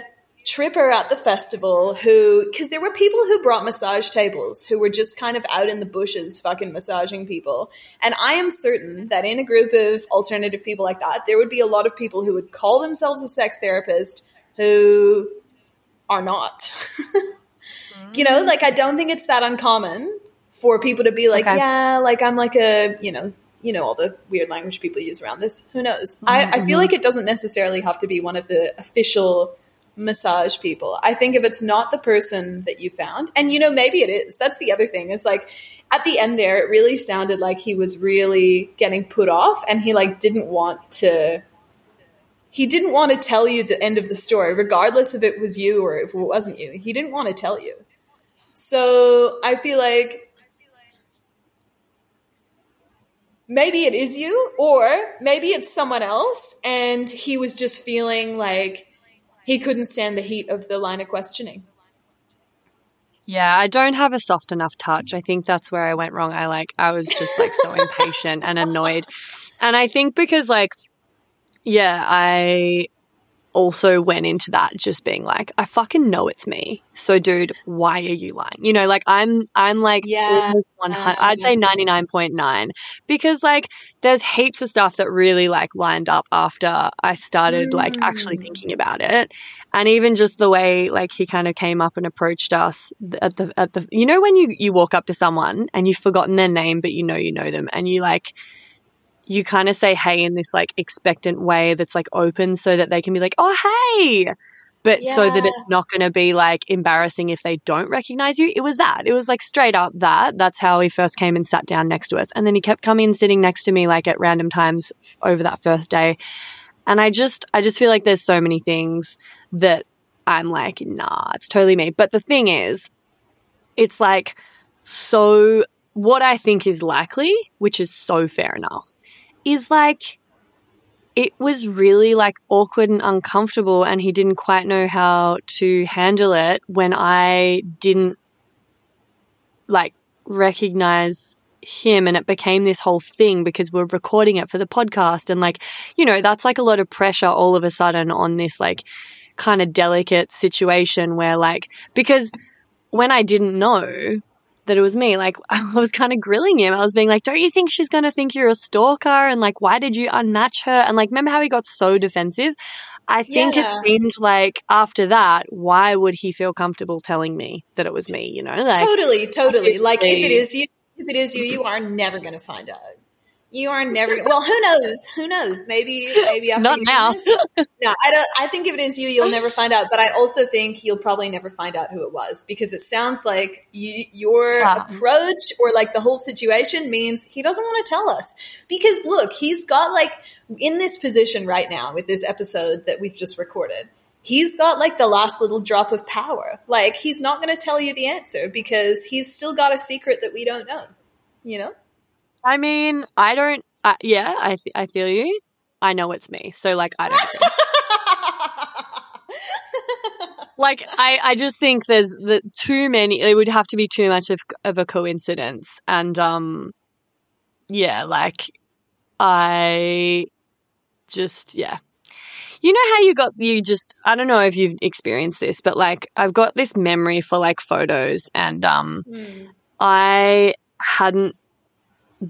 tripper at the festival who, because there were people who brought massage tables who were just kind of out in the bushes fucking massaging people. And I am certain that in a group of alternative people like that, there would be a lot of people who would call themselves a sex therapist who are not. you know, like I don't think it's that uncommon for people to be like, Okay. yeah, like I'm like a, you know, you know all the weird language people use around this. Who knows? I, I feel mm-hmm. like it doesn't necessarily have to be one of the official massage people. I think if it's not the person that you found, and you know, maybe it is. That's the other thing. Is like at the end there, it really sounded like he was really getting put off, and he like didn't want to. He didn't want to tell you the end of the story, regardless if it was you or if it wasn't you. He didn't want to tell you. So I feel like maybe it is you, or maybe it's someone else, and he was just feeling like he couldn't stand the heat of the line of questioning. Yeah, I don't have a soft enough touch. I think that's where I went wrong. I like I was just like so impatient and annoyed. And I think because like yeah, I also went into that just being like I fucking know it's me. So dude, why are you lying? You know, like I'm I'm like Yeah. almost 100 I'd say 99.9 because like there's heaps of stuff that really like lined up after I started like actually mm. thinking about it and even just the way like he kind of came up and approached us at the at the you know when you you walk up to someone and you've forgotten their name but you know you know them and you like you kind of say hey in this like expectant way that's like open so that they can be like oh hey! But so that it's not going to be like embarrassing if they don't recognize you. It was that. It was like straight up that. That's how he first came and sat down next to us. And then he kept coming and sitting next to me like at random times over that first day. And I just I just feel like there's so many things that I'm like, nah, it's totally me. But the thing is, it's like so what I think is likely, which is so fair enough, is like it was really like awkward and uncomfortable and he didn't quite know how to handle it when I didn't like recognize him and it became this whole thing because we're recording it for the podcast and like you know that's like a lot of pressure all of a sudden on this like kind of delicate situation where like because when I didn't know that it was me like I was kind of grilling him I was being like don't you think she's going to think you're a stalker and like why did you unmatch her and like remember how he got so defensive I think Yeah. it seemed like after that why would he feel comfortable telling me that it was me you know like totally, totally. Like if it is you, if it is you, you are never going to find out. You are never. Well, who knows? Who knows? Maybe, maybe after Not now. No, I don't. I think if it is you, you'll never find out. But I also think you'll probably never find out who it was because it sounds like you, your Yeah. approach or like the whole situation means he doesn't want to tell us. Because look, he's got like in this position right now with this episode that we've just recorded. He's got like the last little drop of power. Like he's not going to tell you the answer because he's still got a secret that we don't know. You know? I mean, I don't. Uh, yeah, I th- I feel you. I know it's me, so like I don't. care. like I I just think there's the too many. It would have to be too much of of a coincidence, and um, yeah, like I just yeah. You know how you got you just I don't know if you've experienced this, but like I've got this memory for like photos, and um, I hadn't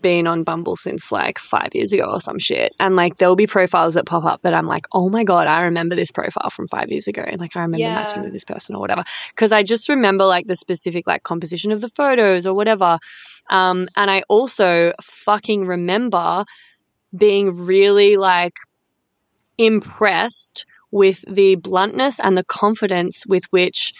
been on Bumble since like five years ago or some shit. And like there'll be profiles that pop up that I'm like, oh my God, I remember this profile from five years ago. Like I remember Yeah. matching with this person or whatever. Cause I just remember like the specific like composition of the photos or whatever. Um, and I also fucking remember being really like impressed with the bluntness and the confidence with which,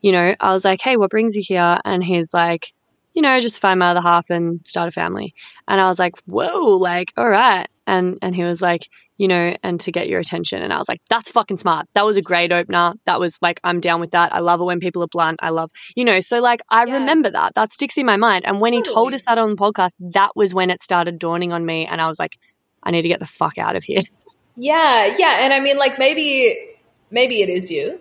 you know, I was like, hey, what brings you here? And he's like, you know, just find my other half and start a family. And I was like, whoa, like, all right. And and he was like, you know, and to get your attention. And I was like, that's fucking smart. That was a great opener. That was like, I'm down with that. I love it when people are blunt. I love, you know, so like I Yeah. remember that. That sticks in my mind. And when he told us that on the podcast, that was when it started dawning on me. And I was like, I need to get the fuck out of here. Yeah, yeah, and I mean, like maybe maybe it is you,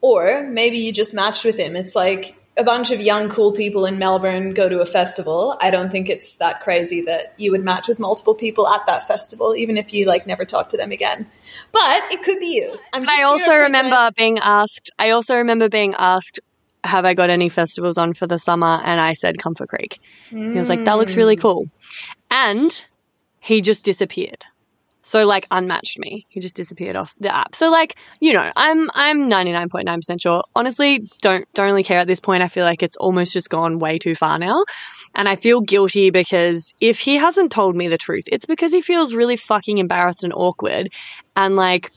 or maybe you just matched with him. It's like a bunch of young, cool people in Melbourne go to a festival, I don't think it's that crazy that you would match with multiple people at that festival, even if you like never talk to them again. But it could be you. I also remember being asked. I also remember being asked, "Have I got any festivals on for the summer?" And I said Comfort Creek. He was like, "That looks really hmm. cool," and he just disappeared. So like unmatched me. He just disappeared off the app. So like, you know, I'm I'm 99.9% sure. Honestly, don't don't really care at this point. I feel like it's almost just gone way too far now. And I feel guilty because if he hasn't told me the truth, it's because he feels really fucking embarrassed and awkward. And like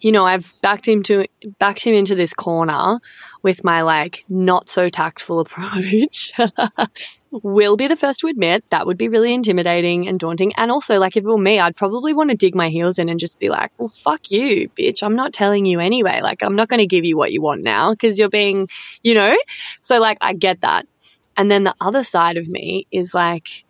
you know, I've backed him to backed him into this corner with my like not so tactful approach. Will be the first to admit that would be really intimidating and daunting. And also, like if it were me, I'd probably want to dig my heels in and just be like, "Well, fuck you, bitch. I'm not telling you anyway. Like I'm not going to give you what you want now because you're being, you know." So like I get that. And then the other side of me is like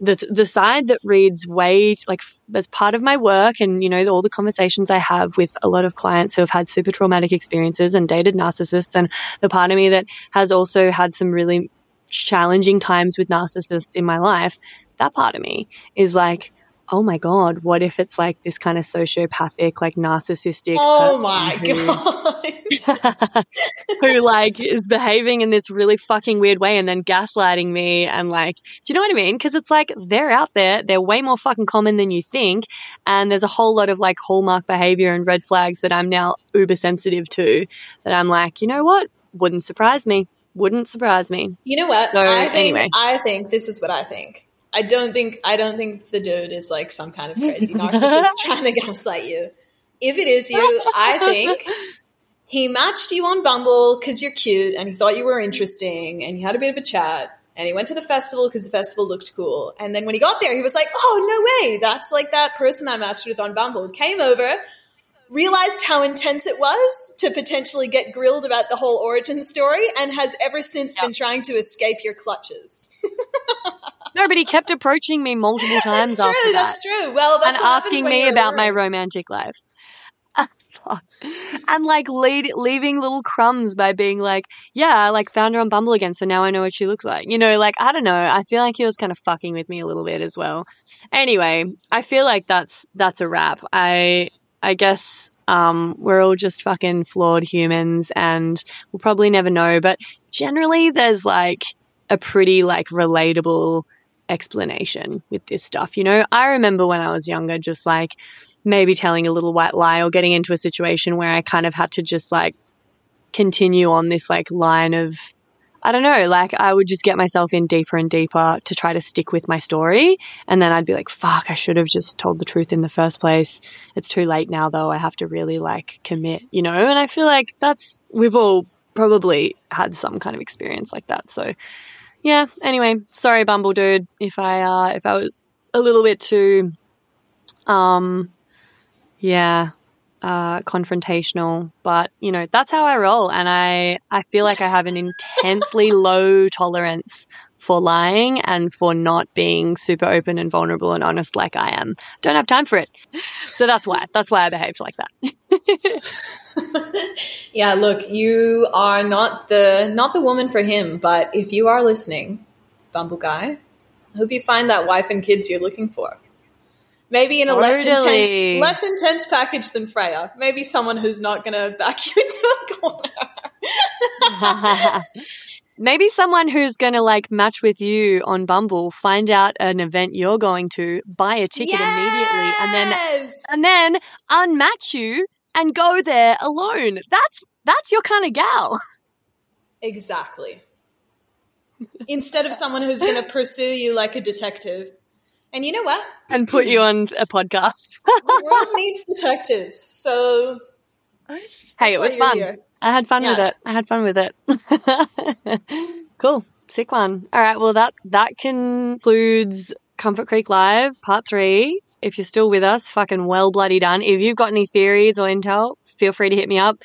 the the side that reads way like as part of my work and you know all the conversations I have with a lot of clients who have had super traumatic experiences and dated narcissists and the part of me that has also had some really challenging times with narcissists in my life that part of me is like oh my god what if it's like this kind of sociopathic like narcissistic Oh my who- god. who like is behaving in this really fucking weird way and then gaslighting me and like do you know what I mean? Because it's like they're out there, they're way more fucking common than you think, and there's a whole lot of like hallmark behavior and red flags that I'm now uber sensitive to. That I'm like, you know what? Wouldn't surprise me. Wouldn't surprise me. You know what? So, I think anyway. I think this is what I think. I don't think I don't think the dude is like some kind of crazy narcissist trying to gaslight you. If it is you, I think he matched you on Bumble because you're cute and he thought you were interesting and you had a bit of a chat. And he went to the festival because the festival looked cool. And then when he got there, he was like, "Oh no way! That's like that person I matched with on Bumble." Came over, realized how intense it was to potentially get grilled about the whole origin story, and has ever since been trying to escape your clutches. No, but he kept approaching me multiple times That's after true. that. That's true. Well, that's and what asking me you're about my romantic life. and like lead, leaving little crumbs by being like, yeah, I like found her on Bumble again, so now I know what she looks like. You know, like I don't know. I feel like he was kind of fucking with me a little bit as well. Anyway, I feel like that's that's a wrap. I I guess um, we're all just fucking flawed humans, and we'll probably never know. But generally, there's like a pretty like relatable explanation with this stuff. You know, I remember when I was younger, just like maybe telling a little white lie or getting into a situation where I kind of had to just like continue on this like line of I don't know, like I would just get myself in deeper and deeper to try to stick with my story. And then I'd be like, fuck, I should have just told the truth in the first place. It's too late now though. I have to really like commit, you know? And I feel like that's, we've all probably had some kind of experience like that. So yeah, anyway, sorry, Bumble dude, if I, uh, if I was a little bit too, um, yeah, uh, confrontational, but you know that's how I roll, and I I feel like I have an intensely low tolerance for lying and for not being super open and vulnerable and honest like I am. Don't have time for it, so that's why that's why I behaved like that. Yeah, look, you are not the not the woman for him, but if you are listening, Bumble guy, I hope you find that wife and kids you're looking for. Maybe in a less intense less intense package than Freya. Maybe someone who's not going to back you into a corner. Maybe someone who's going to like match with you on Bumble, find out an event you're going to, buy a ticket immediately, and then and then unmatch you and go there alone. That's that's your kind of gal. Exactly. Instead of someone who's going to pursue you like a detective. And you know what? And put you on a podcast. The world needs detectives. So hey, it was fun. here. I had fun with it. I had fun with it. cool. Sick one. All right. Well, that that concludes Comfort Creek Live Part Three. If you're still with us, fucking well bloody done. If you've got any theories or intel, feel free to hit me up.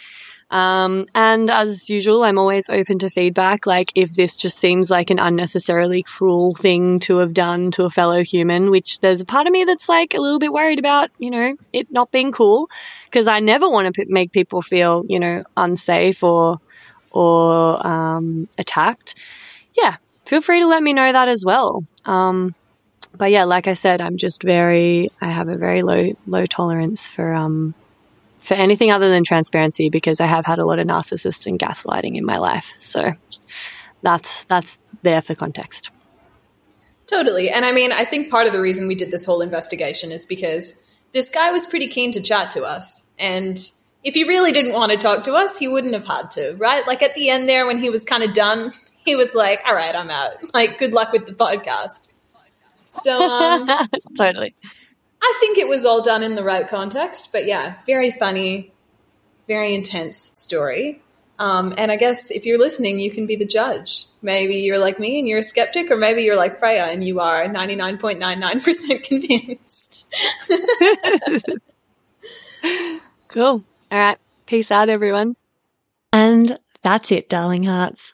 Um, and as usual, I'm always open to feedback. Like if this just seems like an unnecessarily cruel thing to have done to a fellow human, which there's a part of me that's like a little bit worried about, you know, it not being cool because I never want to p- make people feel, you know, unsafe or or um, attacked, yeah, feel free to let me know that as well. Um, but yeah, like I said, I'm just very, I have a very low, low tolerance for, um, for anything other than transparency because I have had a lot of narcissists and gaslighting in my life. So that's, that's there for context. Totally. And I mean, I think part of the reason we did this whole investigation is because this guy was pretty keen to chat to us. And if he really didn't want to talk to us, he wouldn't have had to, right? Like at the end there, when he was kind of done, he was like, all right, I'm out. Like, good luck with the podcast. So, um, totally. I think it was all done in the right context. But yeah, very funny, very intense story. Um, and I guess if you're listening, you can be the judge. Maybe you're like me and you're a skeptic, or maybe you're like Freya and you are 99.99% convinced. cool. All right. Peace out, everyone. And that's it, darling hearts.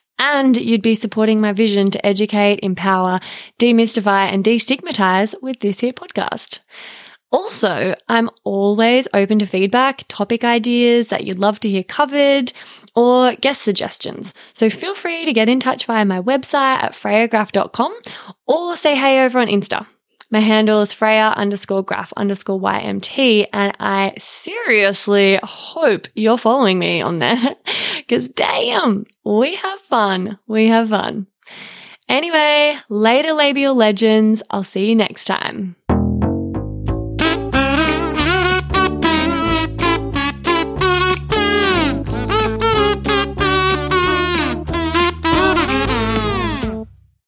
And you'd be supporting my vision to educate, empower, demystify, and destigmatize with this here podcast. Also, I'm always open to feedback, topic ideas that you'd love to hear covered, or guest suggestions. So feel free to get in touch via my website at freyagraf.com or say hey over on Insta. My handle is Freya underscore graf underscore YMT, and I seriously hope you're following me on there because damn, we have fun. We have fun. Anyway, later labial legends. I'll see you next time.